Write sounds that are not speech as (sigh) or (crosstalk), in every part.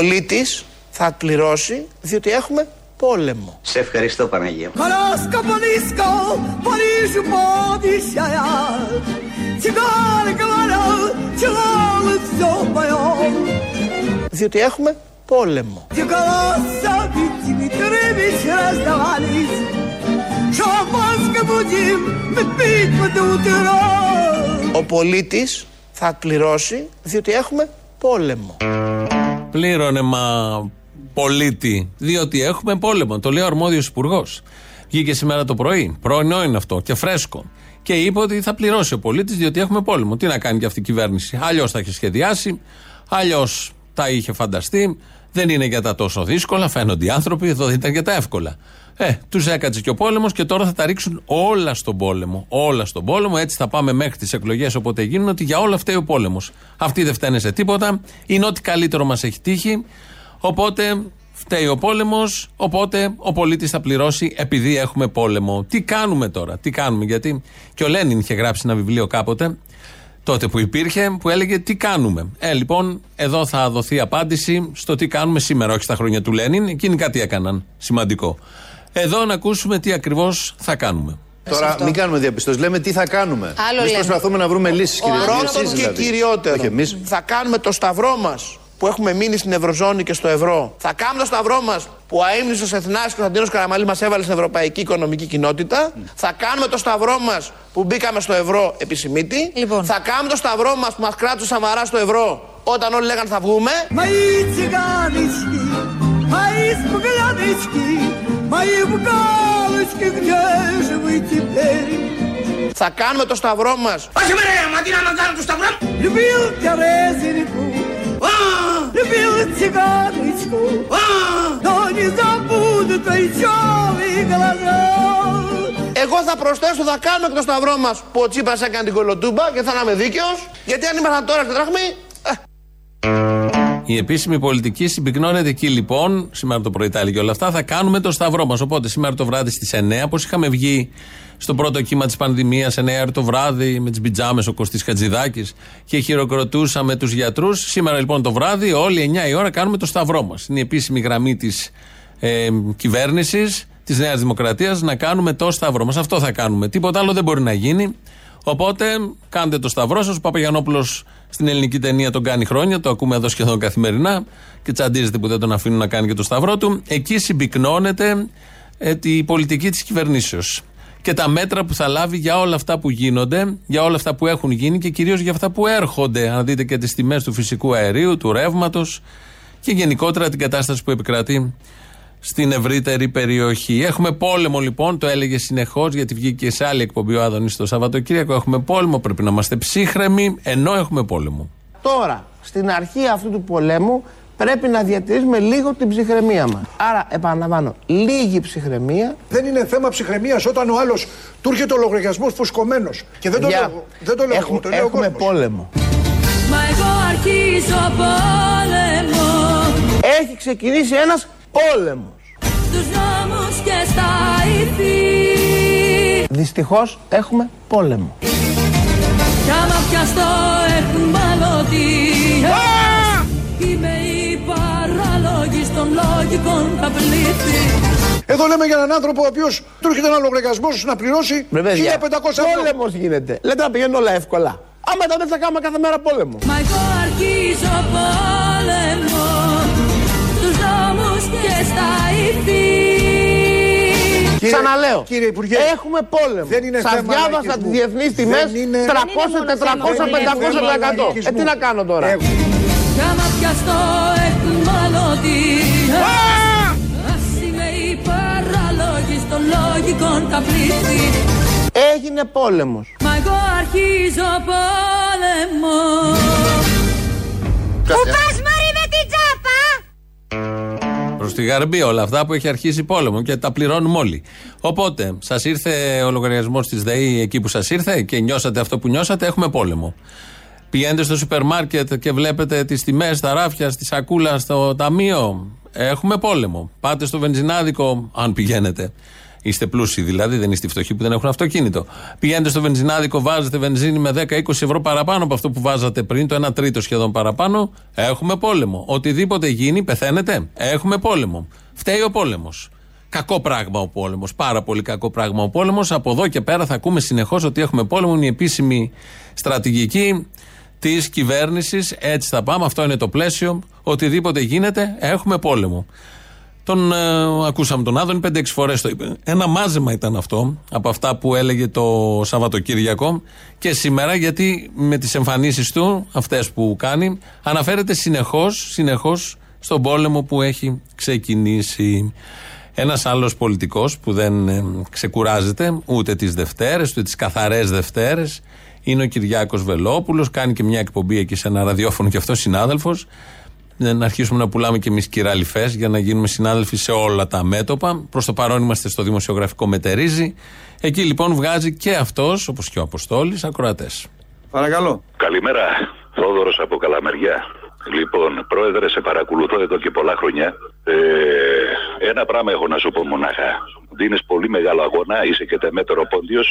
πολίτης θα πληρώσει διότι έχουμε πόλεμο. Σε ευχαριστώ Παναγία. Διότι έχουμε πόλεμο. Ο πολίτης θα πληρώσει διότι έχουμε πόλεμο. Πλήρωνε μα πολίτη, διότι έχουμε πόλεμο. Το λέει ο αρμόδιος υπουργός. Βγήκε σήμερα το πρωί. Πρωινό είναι αυτό και φρέσκο. Και είπε ότι θα πληρώσει ο πολίτης διότι έχουμε πόλεμο. Τι να κάνει και αυτή η κυβέρνηση. Αλλιώς τα είχε σχεδιάσει, αλλιώς τα είχε φανταστεί. Δεν είναι για τα τόσο δύσκολα. Φαίνονται οι άνθρωποι, εδώ δεν ήταν για τα εύκολα. Ε, τους έκατσε και ο πόλεμος και τώρα θα τα ρίξουν όλα στον πόλεμο. Όλα στον πόλεμο. Έτσι θα πάμε μέχρι τις εκλογές όποτε γίνουν ότι για όλα φταίει ο πόλεμος. Αυτοί δεν φταίνε σε τίποτα. Είναι ό,τι καλύτερο μας έχει τύχει. Οπότε φταίει ο πόλεμος. Οπότε ο πολίτης θα πληρώσει επειδή έχουμε πόλεμο. Τι κάνουμε τώρα, τι κάνουμε. Γιατί και ο Λένιν είχε γράψει ένα βιβλίο κάποτε τότε που υπήρχε, που έλεγε τι κάνουμε. Ε, λοιπόν, εδώ θα δοθεί απάντηση στο τι κάνουμε σήμερα, όχι στα χρόνια του Λένιν. Εκείνοι κάτι έκαναν σημαντικό. Εδώ να ακούσουμε τι ακριβώς θα κάνουμε. Τώρα μην κάνουμε διαπιστώσεις. Λέμε τι θα κάνουμε. Εμείς προσπαθούμε να βρούμε λύσεις, κύριε Πρώτον και δηλαδή, κυριότερο. Όχι εμείς. Θα κάνουμε το σταυρό μας που έχουμε μείνει στην Ευρωζώνη και στο ευρώ. Θα κάνουμε το σταυρό μας που ο αίμνητο Εθνά Κωνσταντίνος Καραμαλή μας έβαλε στην Ευρωπαϊκή Οικονομική Κοινότητα. Mm. Θα κάνουμε το σταυρό μας που μπήκαμε στο ευρώ επισημίτη. Λοιπόν. Θα κάνουμε το σταυρό μας που μας κράτησε σαμαρά στο ευρώ όταν όλοι λέγανε θα βγούμε. Μα οι τσιγάνισκοι, μα οι мои галочки, где же вы теперь? Θα κάνουμε το σταυρό μα Όχι με ρε, μα τι να με κάνω το σταυρό. Любил Терезинку, любил цыганочку, но не забуду твои черные глаза. Εγώ θα προσθέσω, θα κάνουμε και το σταυρό μα που ο Τσίπρα έκανε την κολοτούμπα και θα είμαι δίκαιο. Γιατί αν ήμασταν τώρα στη δραχμή, ε, Η επίσημη πολιτική συμπυκνώνεται εκεί λοιπόν. Σήμερα το πρωί τα έλεγε όλα αυτά. Θα κάνουμε το σταυρό μας. Οπότε σήμερα το βράδυ στις 9, όπως είχαμε βγει στο πρώτο κύμα της πανδημίας, 9 ώρα το βράδυ, με τις πιτζάμε ο Κωστής Χατζηδάκης και χειροκροτούσαμε τους γιατρούς. Σήμερα λοιπόν το βράδυ, όλοι 9 η ώρα, κάνουμε το σταυρό μας. Είναι η επίσημη γραμμή της ε, κυβέρνησης, της Νέας Δημοκρατίας, να κάνουμε το σταυρό μας. Αυτό θα κάνουμε. Τίποτα άλλο δεν μπορεί να γίνει. Οπότε κάντε το σταυρό σας. Ο Παπαγιανόπουλος στην ελληνική ταινία τον κάνει χρόνια, το ακούμε εδώ σχεδόν καθημερινά και τσαντίζεται που δεν τον αφήνουν να κάνει και το σταυρό του. Εκεί συμπυκνώνεται ε, η πολιτική της κυβερνήσεως και τα μέτρα που θα λάβει για όλα αυτά που γίνονται, για όλα αυτά που έχουν γίνει και κυρίως για αυτά που έρχονται. Αν δείτε και τις τιμές του φυσικού αερίου, του ρεύματος και γενικότερα την κατάσταση που επικρατεί στην ευρύτερη περιοχή. Έχουμε πόλεμο λοιπόν, το έλεγε συνεχώς, γιατί βγήκε σε άλλη εκπομπή ο Άδωνης το Σαββατοκύριακο. Έχουμε πόλεμο, πρέπει να είμαστε ψύχρεμοι, ενώ έχουμε πόλεμο. τώρα στην αρχή αυτού του πολέμου πρέπει να διατηρήσουμε λίγο την ψυχραιμία μας. Άρα, επαναλαμβάνω, λίγη ψυχραιμία. Δεν είναι θέμα ψυχραιμίας όταν ο άλλος του έρχεται ο λογαριασμός φουσκωμένος. Και δεν το Για- λέω, δεν το λέω εγώ, έχουμε, το λέει ο έχουμε κόσμος. πόλεμο. Μα εγώ αρχίζω πόλεμο Έχει ξεκινήσει ένας πόλεμος. Στους νόμους και στα ηθή Δυστυχώς έχουμε πόλεμο. Κι άμα πιαστώ εχμαλωτή Είμαι η παράλογη των λογικών τα πλήθη Εδώ λέμε για έναν άνθρωπο ο οποίος του έρχεται ένα λογαριασμός να πληρώσει 1500 ευρώ. Πόλεμος γίνεται. Λέτε να πηγαίνουν όλα εύκολα. Άμα τα δεν θα κάνουμε κάθε μέρα πόλεμο. Μα εγώ αρχίζω πόλεμο Στους νόμους και στα ηθή Κύριε- Ξαναλέω. Κύριε Υπουργέ, Έχουμε πόλεμο. δεν είναι Σας θέμα διάβασα λαϊκισμού. τις διεθνείς τιμές Δεν είναι- 300, 400, 500%. Ε, τι να κάνω τώρα; Εγώ. Κι άμα πιαστώ εχμαλωτή Ας είμαι η παράλογη των λογικών τα πλήθη Έγινε πόλεμος. Μα εγώ αρχίζω πόλεμο Που πας Προς τη γαρμπή όλα αυτά που έχει αρχίσει πόλεμο και τα πληρώνουμε όλοι. Οπότε, σας ήρθε ο λογαριασμός της ΔΕΗ εκεί που σας ήρθε και νιώσατε αυτό που νιώσατε, έχουμε πόλεμο. Πηγαίνετε στο σούπερ μάρκετ και βλέπετε τις τιμές στα ράφια, στη σακούλα, στο ταμείο. Έχουμε πόλεμο. Πάτε στο βενζινάδικο, αν πηγαίνετε. Είστε πλούσιοι δηλαδή, δεν είστε οι φτωχοί που δεν έχουν αυτοκίνητο. Πηγαίνετε στο βενζινάδικο, βάζετε βενζίνη με 10-20 ευρώ παραπάνω από αυτό που βάζατε πριν, το 1 τρίτο σχεδόν παραπάνω. Έχουμε πόλεμο. Οτιδήποτε γίνει, πεθαίνετε. Έχουμε πόλεμο. Φταίει ο πόλεμος. Κακό πράγμα ο πόλεμος. Πάρα πολύ κακό πράγμα ο πόλεμος. Από εδώ και πέρα θα ακούμε συνεχώς ότι έχουμε πόλεμο. Είναι η επίσημη στρατηγική της κυβέρνησης. Έτσι θα πάμε. Αυτό είναι το πλαίσιο. Οτιδήποτε γίνεται, έχουμε πόλεμο. Τον ε, ακούσαμε τον Άδωνη 5-6 φορές το είπε. Ένα μάζεμα ήταν αυτό από αυτά που έλεγε το Σαββατοκύριακο και σήμερα γιατί με τις εμφανίσεις του, αυτές που κάνει, αναφέρεται συνεχώς συνεχώς στον πόλεμο που έχει ξεκινήσει. Ένας άλλος πολιτικός που δεν ε, ξεκουράζεται ούτε τις Δευτέρες, ούτε τις καθαρές Δευτέρες, είναι ο Κυριάκος Βελόπουλος. Κάνει και μια εκπομπή εκεί σε ένα ραδιόφωνο και αυτός συνάδελφος. Να αρχίσουμε να πουλάμε και εμείς κυραλιφές για να γίνουμε συνάδελφοι σε όλα τα μέτωπα. Προς το παρόν είμαστε στο δημοσιογραφικό Μετερίζη. Εκεί λοιπόν βγάζει και αυτός, όπως και ο Αποστόλης, ακροατές. Παρακαλώ. Καλημέρα, Θόδωρος από Καλαμεριά. Λοιπόν, πρόεδρε, σε παρακολουθώ εδώ και πολλά χρόνια. Ε, ένα πράγμα έχω να σου πω μονάχα. Δίνει πολύ μεγάλο αγώνα, είσαι και τεμέτερο πόντιο.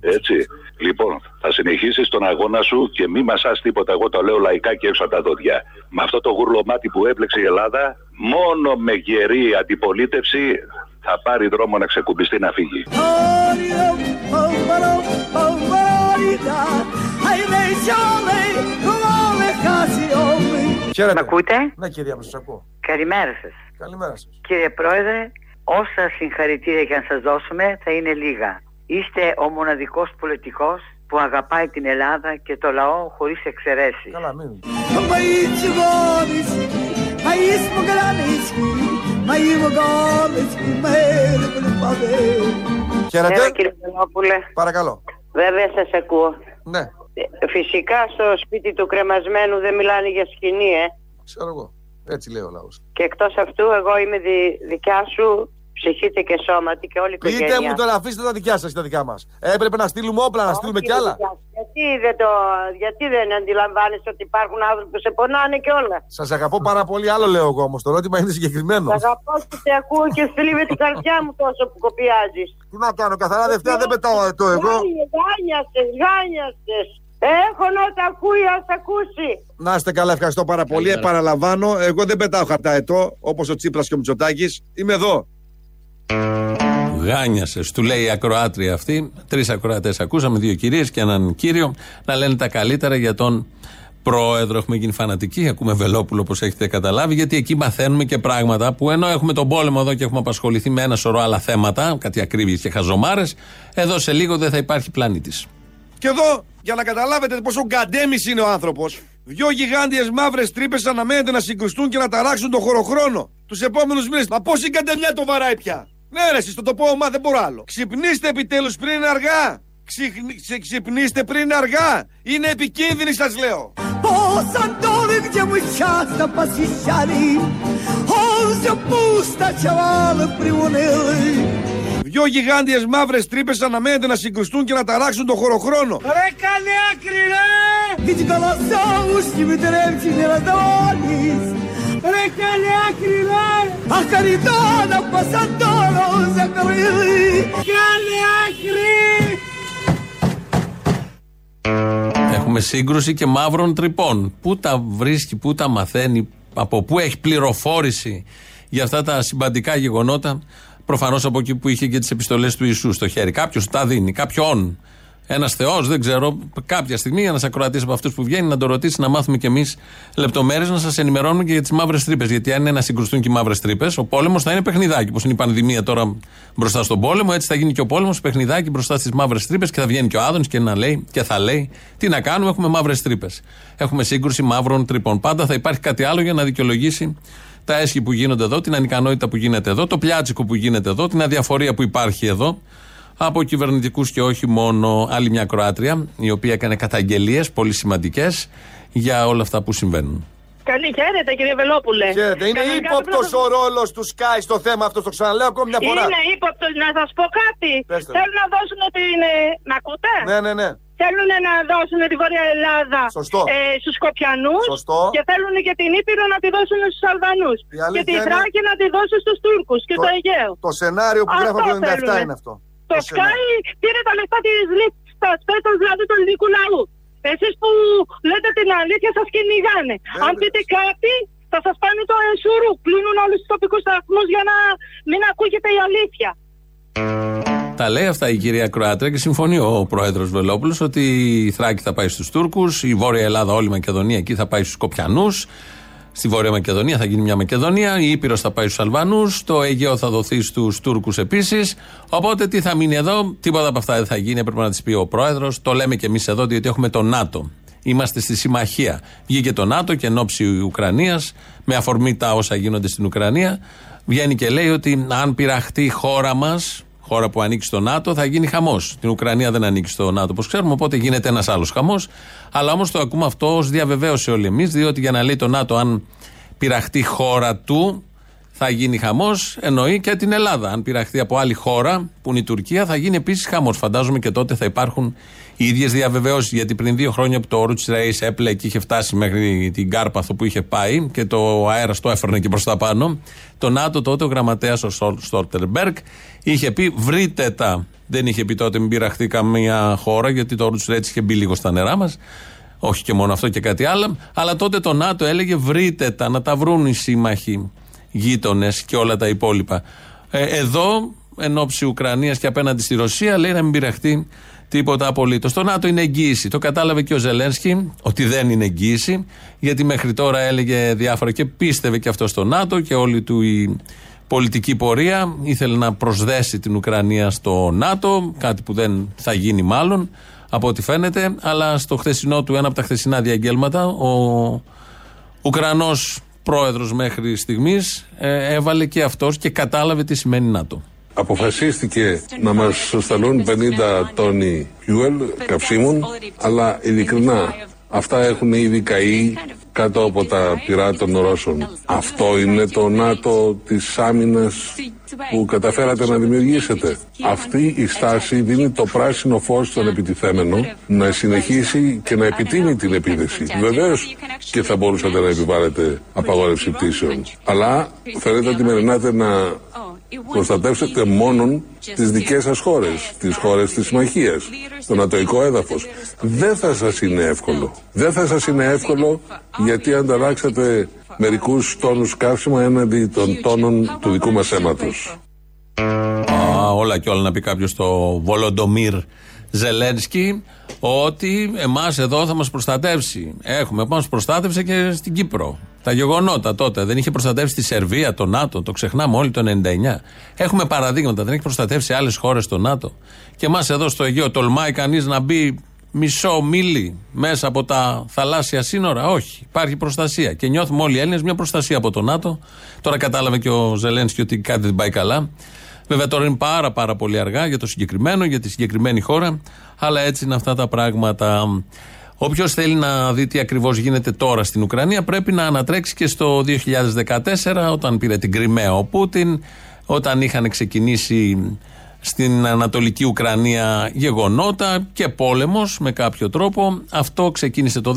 Έτσι. Λοιπόν, θα συνεχίσει τον αγώνα σου και μη μασά τίποτα. Εγώ το λέω λαϊκά και έξω από τα δόντια. Με αυτό το γουρλωμάτι που έπλεξε η Ελλάδα, μόνο με γερή αντιπολίτευση θα πάρει δρόμο να ξεκουμπιστεί να φύγει. Χαίρετε. Μ' ακούτε? Ναι, κυρία μου, σα ακούω. Καλημέρα σα. Καλημέρα σα. Κύριε Πρόεδρε, όσα συγχαρητήρια και αν σας δώσουμε θα είναι λίγα. Είστε ο μοναδικός πολιτικός που αγαπάει την Ελλάδα και το λαό χωρίς εξαιρέσεις. Καλά, μην. Χαίρετε. Κύριε Παρακαλώ. Βέβαια σας ακούω. Ναι. Ε, φυσικά στο σπίτι του κρεμασμένου δεν μιλάνε για σκηνή, ε. Ξέρω εγώ. Έτσι λέει ο λαός. Και εκτός αυτού εγώ είμαι δι- δικιά σου ψυχήτε και σώματι και όλη η οικογένεια. Πείτε μου τώρα, αφήστε τα δικιά σας και τα δικά μας. Έπρεπε να στείλουμε όπλα, να στείλουμε Όχι, κι άλλα. δικιά σου. Γιατί δεν, το, γιατί δεν αντιλαμβάνεσαι ότι υπάρχουν άνθρωποι που σε πονάνε και όλα; Σας αγαπώ πάρα πολύ, άλλο λέω εγώ όμως. Το ερώτημα είναι συγκεκριμένο. Σ' αγαπώ και σε ακούω και θλίβει την καρδιά μου τόσο που κοπιάζεις. Τι να κάνω, καθαρά Δευτέρα δεν πετάω το εγώ. Γάνιασες, γάνιασες. Έχω να τα ακούει, ας ακούσει. Να είστε καλά, ευχαριστώ πάρα πολύ. Επαναλαμβάνω, εγώ δεν πετάω χαρτά ετώ, όπως ο Τσίπρας και ο Μητσοτάκης. Είμαι εδώ. Γάνιασες, του λέει η ακροάτρια αυτή. Τρεις ακροατές ακούσαμε, δύο κυρίες και έναν κύριο να λένε τα καλύτερα για τον πρόεδρο. Έχουμε γίνει φανατικοί. Ακούμε Βελόπουλο, όπω έχετε καταλάβει, γιατί εκεί μαθαίνουμε και πράγματα που ενώ έχουμε τον πόλεμο εδώ και έχουμε απασχοληθεί με ένα σωρό άλλα θέματα, κάτι ακρίβειες και χαζομάρες, εδώ σε λίγο δεν θα υπάρχει πλανήτης. Και εδώ, για να καταλάβετε πόσο γκαντέμις είναι ο άνθρωπος, δυο γιγάντιες μαύρες τρύπες αναμένεται να συγκρουστούν και να ταράξουν τον χωροχρόνο τους επόμενους μήνες. Μα πόση γκαντεμιά το βαράει πια; Ναι, ρε, εσείς, το το πω, μα δεν μπορώ άλλο. Ξυπνήστε επιτέλους πριν αργά. Ξυ... Ξυπνήστε πριν αργά. Είναι επικίνδυνη, σας λέω. Δυο γιγάντιες μαύρες τρύπες αναμένεται να συγκρουστούν και να ταράξουν τον χωροχρόνο. Ρε καλέ άκρη ρε! ρε Έχουμε σύγκρουση και μαύρων τρυπών. Πού τα βρίσκει, πού τα μαθαίνει, από πού έχει πληροφόρηση για αυτά τα συμπαντικά γεγονότα. Προφανώς από εκεί που είχε και τις επιστολές του Ιησού στο χέρι. Κάποιος τα δίνει, κάποιον. Ένας Θεός, δεν ξέρω, κάποια στιγμή ένα ακροατή από αυτούς που βγαίνει να το ρωτήσει, να μάθουμε κι εμείς λεπτομέρειες, να σας ενημερώνουμε και για τις μαύρες τρύπες. Γιατί αν είναι να συγκρουστούν και οι μαύρες τρύπες, ο πόλεμος θα είναι παιχνιδάκι. Όπως είναι η πανδημία τώρα μπροστά στον πόλεμο, έτσι θα γίνει και ο πόλεμος παιχνιδάκι μπροστά στις μαύρες τρύπες και θα βγαίνει και ο Άδωνης και, να λέει, και θα λέει τι να κάνουμε, έχουμε μαύρες τρύπες. Έχουμε σύγκρουση μαύρων τρύπων. Πάντα θα υπάρχει κάτι άλλο για να δικαιολογήσει τα αίσχη που γίνονται εδώ, την ανικανότητα που γίνεται εδώ, το πλιάτσικο που γίνεται εδώ, την αδιαφορία που υπάρχει εδώ από κυβερνητικούς και όχι μόνο. Άλλη μια Κροάτρια, η οποία έκανε καταγγελίες πολύ σημαντικές για όλα αυτά που συμβαίνουν. Καλή χαίρετε κύριε Βελόπουλε. Χαίρετε, είναι Κανονικά ύποπτος πρέπει να ο ρόλος του Sky στο θέμα αυτό, το ξαναλέω ακόμη μια φορά. Είναι ύποπτος να σας πω κάτι. Πες το. Θέλουν να δώσουν την... ε, Να ακούτε; Ναι, ναι, ναι. θέλουν να δώσουν τη Βόρεια Ελλάδα Σωστό. ε, στους Σκοπιανούς Σωστό. και θέλουν και την Ήπειρο να τη δώσουν στους Αλβανούς. Η αλήθεια Και τη είναι- Θράκη να τη δώσουν στους Τούρκους και το, Αιγαίο. Το σενάριο που Αυτό γράφω το 97 θέλουνε. είναι αυτό. Το σενάριο. Sky πήρε τα λεφτά της λίστα φέτος δηλαδή του ελληνικού λαού. Εσείς που λέτε την αλήθεια σας κυνηγάνε. Αν πείτε κάτι θα σας πάνε το ενσουρού. Κλείνουν όλους τους τοπικούς σταθμούς για να μην ακούγεται η αλήθεια. Τα λέει αυτά η κυρία Κροάτρια και συμφωνεί ο πρόεδρος Βελόπουλος ότι η Θράκη θα πάει στους Τούρκους, η Βόρεια Ελλάδα, όλη η Μακεδονία εκεί θα πάει στους Σκοπιανούς. Στη Βόρεια Μακεδονία θα γίνει μια Μακεδονία, η Ήπειρος θα πάει στους Αλβανούς, το Αιγαίο θα δοθεί στους Τούρκους επίσης. Οπότε τι θα μείνει εδώ, τίποτα από αυτά δεν θα γίνει, έπρεπε να τη πει ο πρόεδρος. Το λέμε και εμείς εδώ, διότι έχουμε το ΝΑΤΟ. Είμαστε στη συμμαχία. Βγήκε το ΝΑΤΟ και εν ώψη Ουκρανίας, με αφορμή τα όσα γίνονται στην Ουκρανία, βγαίνει και λέει ότι αν πειραχτεί η χώρα μας, χώρα που ανήκει στο ΝΑΤΟ, θα γίνει χαμός. Την Ουκρανία δεν ανήκει στο ΝΑΤΟ, όπως ξέρουμε, οπότε γίνεται ένας άλλος χαμός. Αλλά όμως το ακούμε αυτό ως διαβεβαίωση όλοι εμείς, διότι για να λέει το ΝΑΤΟ, αν πειραχτεί η χώρα του, θα γίνει χαμός, εννοεί και την Ελλάδα. Αν πειραχτεί από άλλη χώρα, που είναι η Τουρκία, θα γίνει επίσης χαμός. Φαντάζομαι και τότε θα υπάρχουν οι ίδιες διαβεβαιώσεις. Γιατί πριν δύο χρόνια που το Ρούτς Ρέις έπλε και είχε φτάσει μέχρι την Κάρπαθο που είχε πάει και το αέρας το έφερνε και προς τα πάνω, το ΝΑΤΟ τότε ο γραμματέας ο Στόλτερμπεργκ είχε πει βρείτε τα. Δεν είχε πει τότε μην πειραχτεί καμία χώρα, γιατί το Ρούτς Ρέις είχε μπει λίγο στα νερά μας. Όχι και μόνο αυτό και κάτι άλλο. Αλλά τότε το ΝΑΤΟ έλεγε βρείτε τα, να τα βρουν οι σύμμαχοι γείτονες και όλα τα υπόλοιπα. Ε, εδώ, εν ώψη Ουκρανίας και απέναντι στη Ρωσία, λέει να μην πειραχτεί τίποτα απολύτως. Το ΝΑΤΟ είναι εγγύηση. Το κατάλαβε και ο Ζελένσκι ότι δεν είναι εγγύηση, γιατί μέχρι τώρα έλεγε διάφορα και πίστευε και αυτό στο ΝΑΤΟ και όλη του η πολιτική πορεία. Ήθελε να προσδέσει την Ουκρανία στο ΝΑΤΟ, κάτι που δεν θα γίνει μάλλον από ό,τι φαίνεται. Αλλά στο χθεσινό του, ένα από τα χθεσινά διαγγέλματα, ο Ουκρανός πρόεδρος μέχρι στιγμής ε, έβαλε και αυτός και κατάλαβε τι σημαίνει ΝΑΤΟ. Αποφασίστηκε να μας σταλούν 50 τόνοι fuel καυσίμων, αλλά ειλικρινά αυτά έχουν ήδη καεί κάτω από τα πυρά των Ρώσων. Αυτό είναι το ΝΑΤΟ της άμυνας που καταφέρατε να δημιουργήσετε. Αυτή η στάση δίνει το πράσινο φως στον επιτιθέμενο να συνεχίσει και να επιτείνει την επίδεση. Βεβαίως και θα μπορούσατε να επιβάλλετε απαγόρευση πτήσεων. Αλλά φαίνεται ότι μερινάτε να προστατεύσετε μόνον τις δικές σας χώρες, τις χώρες της συμμαχίας, το νατοϊκό έδαφος. Δεν θα σας είναι εύκολο. Δεν θα σας είναι εύκολο γιατί ανταλλάξατε μερικούς τόνους καύσιμα έναντι των τόνων του δικού μας αίματος. Α, όλα και όλα να πει κάποιος στο Βολοντομίρ Ζελένσκι ότι εμάς εδώ θα μας προστατεύσει. Έχουμε, μας προστάτευσε και στην Κύπρο. Τα γεγονότα τότε. Δεν είχε προστατεύσει τη Σερβία, το ΝΑΤΟ, το ξεχνάμε όλοι το 99. Έχουμε παραδείγματα. Δεν έχει προστατεύσει άλλες χώρες το ΝΑΤΟ. Και εμάς εδώ στο Αιγαίο τολμάει κανείς να μπει μισό μίλι μέσα από τα θαλάσσια σύνορα. Όχι. Υπάρχει προστασία. Και νιώθουμε όλοι οι Έλληνες μια προστασία από το ΝΑΤΟ. Τώρα κατάλαβε και ο Ζελένσκι ότι κάτι δεν πάει καλά. Βέβαια τώρα είναι πάρα πάρα πολύ αργά για το συγκεκριμένο, για τη συγκεκριμένη χώρα, αλλά έτσι είναι αυτά τα πράγματα. Όποιος θέλει να δει τι ακριβώς γίνεται τώρα στην Ουκρανία, πρέπει να ανατρέξει και στο 2014, όταν πήρε την Κρυμαία ο Πούτιν, όταν είχαν ξεκινήσει στην Ανατολική Ουκρανία γεγονότα και πόλεμος με κάποιο τρόπο. Αυτό ξεκίνησε το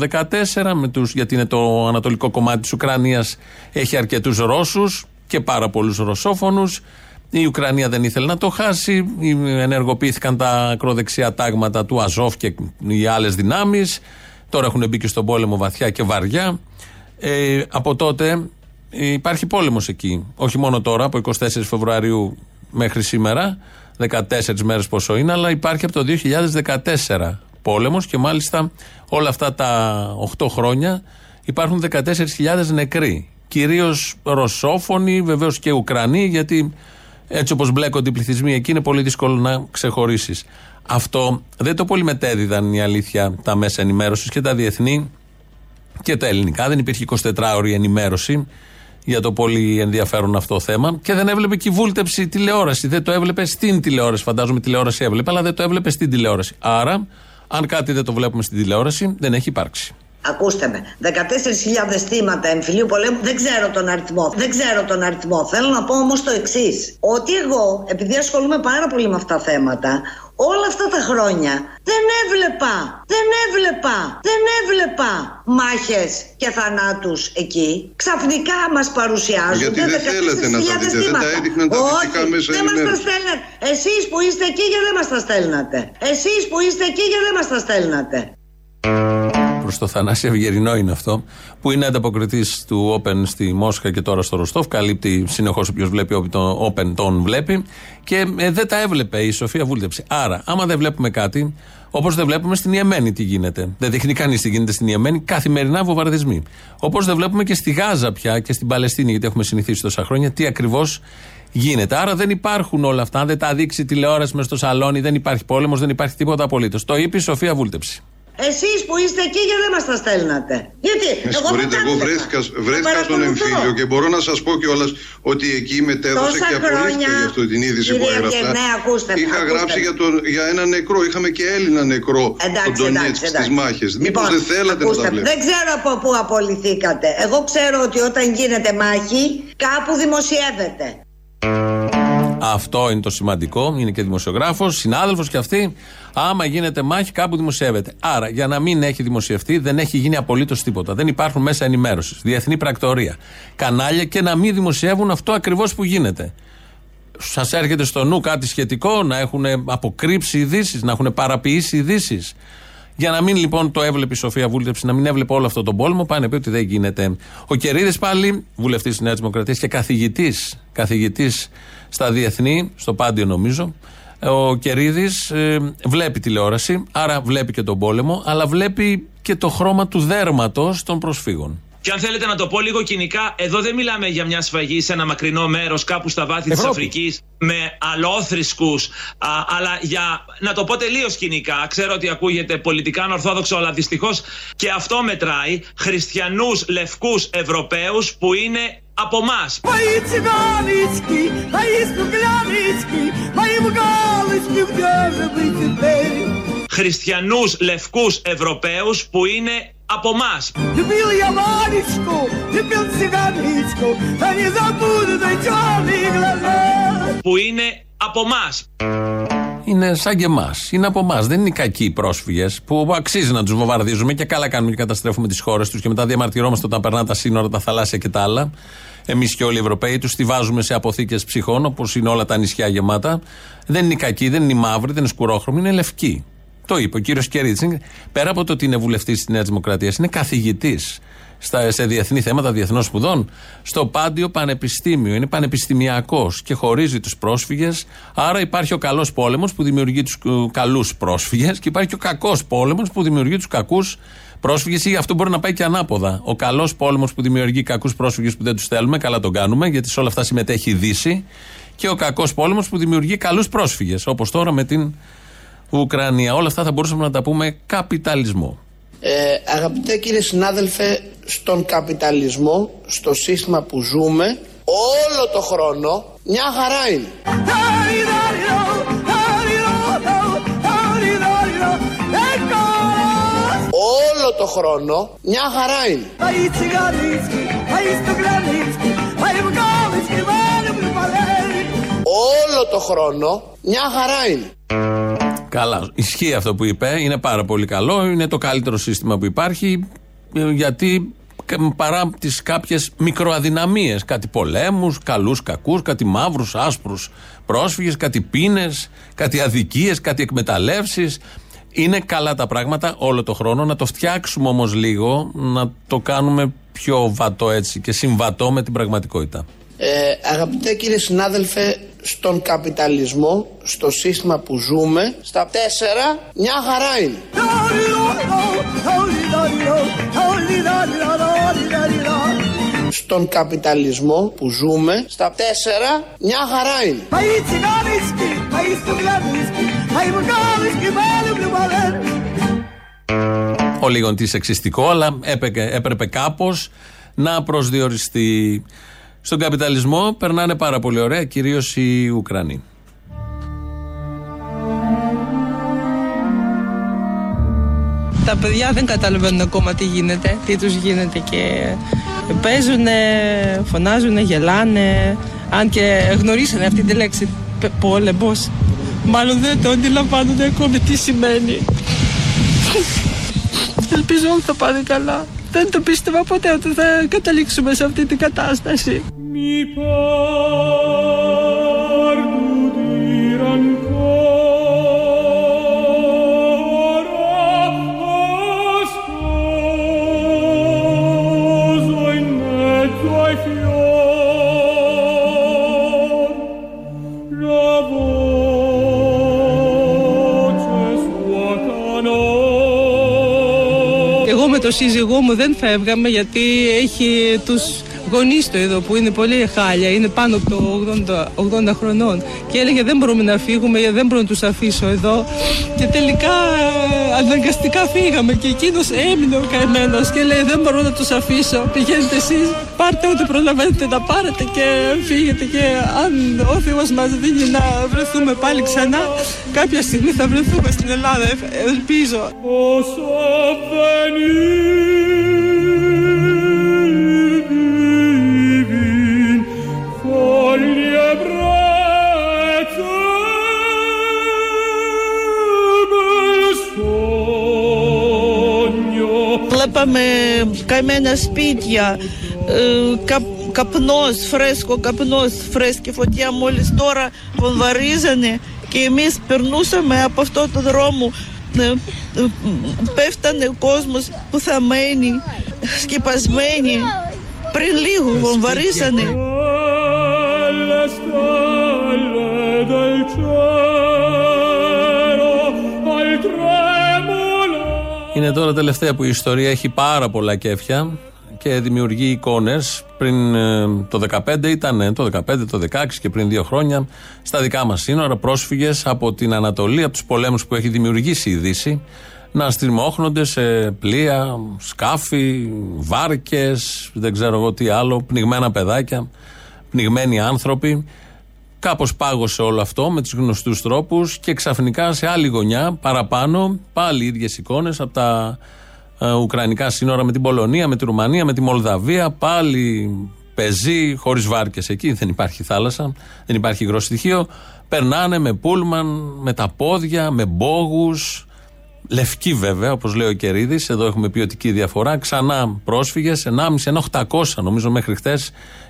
2014 με τους, γιατί είναι το ανατολικό κομμάτι της Ουκρανίας έχει αρκετούς Ρώσους και πάρα πολλούς Ρωσόφωνους. Η Ουκρανία δεν ήθελε να το χάσει. Ενεργοποιήθηκαν τα ακροδεξιά τάγματα του Αζόφ και οι άλλες δυνάμεις. Τώρα έχουν μπει και στον πόλεμο βαθιά και βαριά. Ε, από τότε υπάρχει πόλεμος εκεί. Όχι μόνο τώρα, από 24 Φεβρουαρίου μέχρι σήμερα, 14 μέρες πόσο είναι, αλλά υπάρχει από το 2014 πόλεμος και μάλιστα όλα αυτά τα 8 χρόνια υπάρχουν 14.000 νεκροί. Κυρίως Ρωσόφωνοι, βεβαίως και Ουκρανοί, γιατί έτσι όπως μπλέκονται οι πληθυσμοί εκεί, είναι πολύ δύσκολο να ξεχωρίσεις. Αυτό δεν το πολύ μετέδιδαν η αλήθεια τα μέσα ενημέρωσης και τα διεθνή και τα ελληνικά. Δεν υπήρχε 24ωρη ενημέρωση για το πολύ ενδιαφέρον αυτό θέμα και δεν έβλεπε και η βούλτεψη τηλεόραση. Δεν το έβλεπε στην τηλεόραση. Φαντάζομαι τηλεόραση έβλεπε, αλλά δεν το έβλεπε στην τηλεόραση. Άρα, αν κάτι δεν το βλέπουμε στην τηλεόραση, δεν έχει υπάρξει. Ακούστε με. 14.000 θύματα εμφυλίου πολέμου, δεν ξέρω τον αριθμό. Δεν ξέρω τον αριθμό. Θέλω να πω όμως το εξής. Ότι εγώ, επειδή ασχολούμαι πάρα πολύ με αυτά τα θέματα, όλα αυτά τα χρόνια δεν έβλεπα, δεν έβλεπα, δεν έβλεπα μάχες και θανάτους εκεί. Ξαφνικά μας παρουσιάζουν. Γιατί δεν θέλετε να τα δείτε, δεν τα έδειχναν τα δυτικά μέσα δεν μας τα ενημέρωσης. στέλνατε. Εσείς που είστε εκεί και δεν μας τα στέλνατε. Εσείς που είστε εκεί και δεν μας τα στέλνατε. Προ το Θανάση Ευγερινό είναι αυτό, που είναι ανταποκριτής του Open στη Μόσχα και τώρα στο Ροστόφ. Καλύπτει συνεχώς όποιος βλέπει το Open τον βλέπει. Και ε, δεν τα έβλεπε η Σοφία Βούλτεψη. Άρα, άμα δεν βλέπουμε κάτι, όπως δεν βλέπουμε στην Ιεμένη τι γίνεται. Δεν δείχνει κανείς τι γίνεται στην Ιεμένη, καθημερινά βομβαρδισμοί. Όπως δεν βλέπουμε και στη Γάζα πια και στην Παλαιστίνη, γιατί έχουμε συνηθίσει τόσα χρόνια, τι ακριβώς γίνεται. Άρα δεν υπάρχουν όλα αυτά. Αν δεν τα δείξει η τηλεόραση μες στο σαλόνι, δεν υπάρχει πόλεμος, δεν υπάρχει τίποτα απολύτως. Το είπε η Σοφία Βούλτεψη. Εσείς που είστε εκεί και δεν μας τα στέλνατε; Γιατί, Με εγώ συγχωρείτε, δεν τα εγώ έβλεπα. βρέθηκα, Τα βρέθηκα στον παρακολουθώ. εμφύλιο και μπορώ να σας πω κιόλας ότι εκεί μετέδωσε Τόσα και απολύτηκα χρόνια, για αυτό την είδηση που κύριε έγραψα. Ευγενέ, ακούστε με, Είχα ακούστε γράψει με. για, τον, για ένα νεκρό. Είχαμε και Έλληνα νεκρό Εντάξει, τον Ντονιέτσκ εντάξει, στις εντάξει. μάχες. Μήπως Λοιπόν, δεν θέλατε να ακούστε, τα βλέπετε. Δεν ξέρω από πού απολυθήκατε. Εγώ ξέρω ότι όταν γίνεται μάχη, κάπου δημοσιεύεται. Αυτό είναι το σημαντικό. Είναι και δημοσιογράφος, συνάδελφος και αυτή. Άμα γίνεται μάχη, κάπου δημοσιεύεται. Άρα, για να μην έχει δημοσιευτεί, δεν έχει γίνει απολύτως τίποτα. Δεν υπάρχουν μέσα ενημέρωσης, διεθνή πρακτορία, κανάλια και να μην δημοσιεύουν αυτό ακριβώς που γίνεται. Σας έρχεται στο νου κάτι σχετικό, να έχουν αποκρύψει ειδήσεις, να έχουν παραποιήσει ειδήσεις. Για να μην λοιπόν το έβλεπε η Σοφία Βούλτεψη, να μην έβλεπε όλο αυτό τον πόλεμο, πάει να πει ότι δεν γίνεται. Ο Κερίδης πάλι, βουλευτής της Νέας Δημοκρατίας και καθηγητής καθηγητής στα διεθνή, στο Πάντιο νομίζω. Ο Κερίδης βλέπει τηλεόραση, άρα βλέπει και τον πόλεμο, αλλά βλέπει και το χρώμα του δέρματος των προσφύγων. Και αν θέλετε να το πω λίγο κοινικά, εδώ δεν μιλάμε για μια σφαγή σε ένα μακρινό μέρος, κάπου στα βάθη της Αφρικής, με αλόθρισκου, αλλά για. Να το πω τελείως κοινικά. Ξέρω ότι ακούγεται πολιτικά ανορθόδοξο, αλλά δυστυχώς και αυτό μετράει. Χριστιανούς, λευκούς, Ευρωπαίους που είναι από εμά. Χριστιανούς, λευκούς, Ευρωπαίους που είναι από εμά. Που είναι από εμά. Είναι σαν και εμάς. Είναι από εμάς. Δεν είναι κακοί οι πρόσφυγες που αξίζει να τους βομβαρδίζουμε και καλά κάνουμε και καταστρέφουμε τις χώρες τους και μετά διαμαρτυρόμαστε όταν περνά τα σύνορα, τα θαλάσσια και τα άλλα. Εμείς και όλοι οι Ευρωπαίοι τους τη βάζουμε σε αποθήκες ψυχών όπως είναι όλα τα νησιά γεμάτα. Δεν είναι κακοί, δεν είναι μαύροι, δεν είναι σκουρόχρωμοι, είναι λευκοί. Το είπε ο κύριος Κερίτση. Πέρα από το ότι είναι βουλευτής της Νέας Δημοκρατίας, είναι καθηγητής σε διεθνή θέματα διεθνών σπουδών. Στο Πάντιο Πανεπιστήμιο. Είναι πανεπιστημιακός και χωρίζει τους πρόσφυγες. Άρα υπάρχει ο καλός πόλεμος που δημιουργεί τους καλούς πρόσφυγες και υπάρχει και ο κακός πόλεμος που δημιουργεί τους κακούς πρόσφυγες ή αυτό μπορεί να πάει και ανάποδα. Ο καλός πόλεμος που δημιουργεί κακούς πρόσφυγες που δεν τους θέλουμε, καλά τον κάνουμε, γιατί σε όλα αυτά συμμετέχει η Δύση. Και ο κακός πόλεμος που δημιουργεί καλούς πρόσφυγες, όπως τώρα με την Ουκρανία. Όλα αυτά θα μπορούσαμε να τα πούμε καπιταλισμό. Ε, αγαπητέ κύριε συνάδελφε, στον καπιταλισμό, στο σύστημα που ζούμε, όλο το χρόνο μια χαρά είναι. Όλο το χρόνο μια χαρά είναι. Όλο το χρόνο μια χαρά είναι. Καλά. Ισχύει αυτό που είπε. Είναι πάρα πολύ καλό. Είναι το καλύτερο σύστημα που υπάρχει. ε, Γιατί κα- παρά τις κάποιες μικροαδυναμίες, κάτι πολέμους, καλούς, κακούς, κάτι μαύρους, άσπρους πρόσφυγες, κάτι πίνε, κάτι αδικίες, κάτι εκμεταλλεύσεις. Είναι καλά τα πράγματα όλο το χρόνο. Να το φτιάξουμε όμως λίγο, να το κάνουμε πιο βατό έτσι και συμβατό με την πραγματικότητα. Ε, αγαπητέ κύριε συνάδελφε, στον καπιταλισμό, στο σύστημα που ζούμε, στα τέσσερα, μια χαρά είναι. Στον καπιταλισμό που ζούμε, στα τέσσερα, μια χαρά είναι. Ο λίγον σεξιστικό, αλλά έπρεπε, έπρεπε κάπως να προσδιοριστεί. Στον καπιταλισμό περνάνε πάρα πολύ ωραία, κυρίως οι Ουκρανοί. τα παιδιά δεν καταλαβαίνουν ακόμα τι γίνεται, τι τους γίνεται και παίζουν, φωνάζουν, γελάνε. Αν και γνωρίσανε αυτή τη λέξη π- πόλεμος, μάλλον δεν το αντιλαμβάνονται ακόμη τι σημαίνει. Ελπίζω όλοι θα πάνε καλά. Δεν το πίστευα ποτέ ότι θα καταλήξουμε σε αυτή την κατάσταση. Εγώ με το σύζυγό μου δεν φεύγαμε γιατί έχει τους γονείς του εδώ που είναι πολύ χάλια, είναι πάνω από το 80, 80 χρονών και έλεγε δεν μπορούμε να φύγουμε, δεν μπορώ να τους αφήσω εδώ και τελικά ε, αναγκαστικά φύγαμε και εκείνος έμεινε ο καημένος και λέει δεν μπορώ να τους αφήσω, πηγαίνετε εσείς, πάρτε ό,τι προλαβαίνετε να πάρετε και φύγετε και αν ο Θεός μας δίνει να βρεθούμε πάλι ξανά κάποια στιγμή θα βρεθούμε στην Ελλάδα, ε, ελπίζω. posso Βλέπαμε καημένα σπίτια, ε, κα, καπνός, φρέσκο καπνός, φρέσκη φωτιά μόλις τώρα βομβαρίζανε και εμείς περνούσαμε από αυτό το δρόμο ε, ε, πέφτανε ο κόσμος που θα μένει σκεπασμένοι πριν λίγο βομβαρίζανε Είναι τώρα τελευταία που η ιστορία έχει πάρα πολλά κέφια και δημιουργεί εικόνες. Πριν ε, το 15 ήταν, το 15, το 16 και πριν δύο χρόνια, στα δικά μας σύνορα, πρόσφυγες από την Ανατολή, από τους πολέμους που έχει δημιουργήσει η Δύση, να στριμώχνονται σε πλοία, σκάφη, βάρκες, δεν ξέρω εγώ τι άλλο, πνιγμένα παιδάκια, πνιγμένοι άνθρωποι. Κάπως πάγωσε όλο αυτό με τους γνωστούς τρόπους και ξαφνικά σε άλλη γωνιά, παραπάνω, πάλι οι ίδιες εικόνες από τα ε, Ουκρανικά σύνορα με την Πολωνία, με τη Ρουμανία, με τη Μολδαβία. Πάλι πεζοί, χωρίς βάρκες εκεί, δεν υπάρχει θάλασσα, δεν υπάρχει υγρό στοιχείο. Περνάνε με πούλμαν, με τα πόδια, με μπόγους. Λευκή βέβαια, όπως λέει ο Κερίδης, εδώ έχουμε ποιοτική διαφορά. Ξανά πρόσφυγες, 1,5, ένα 800 νομίζω μέχρι χτε.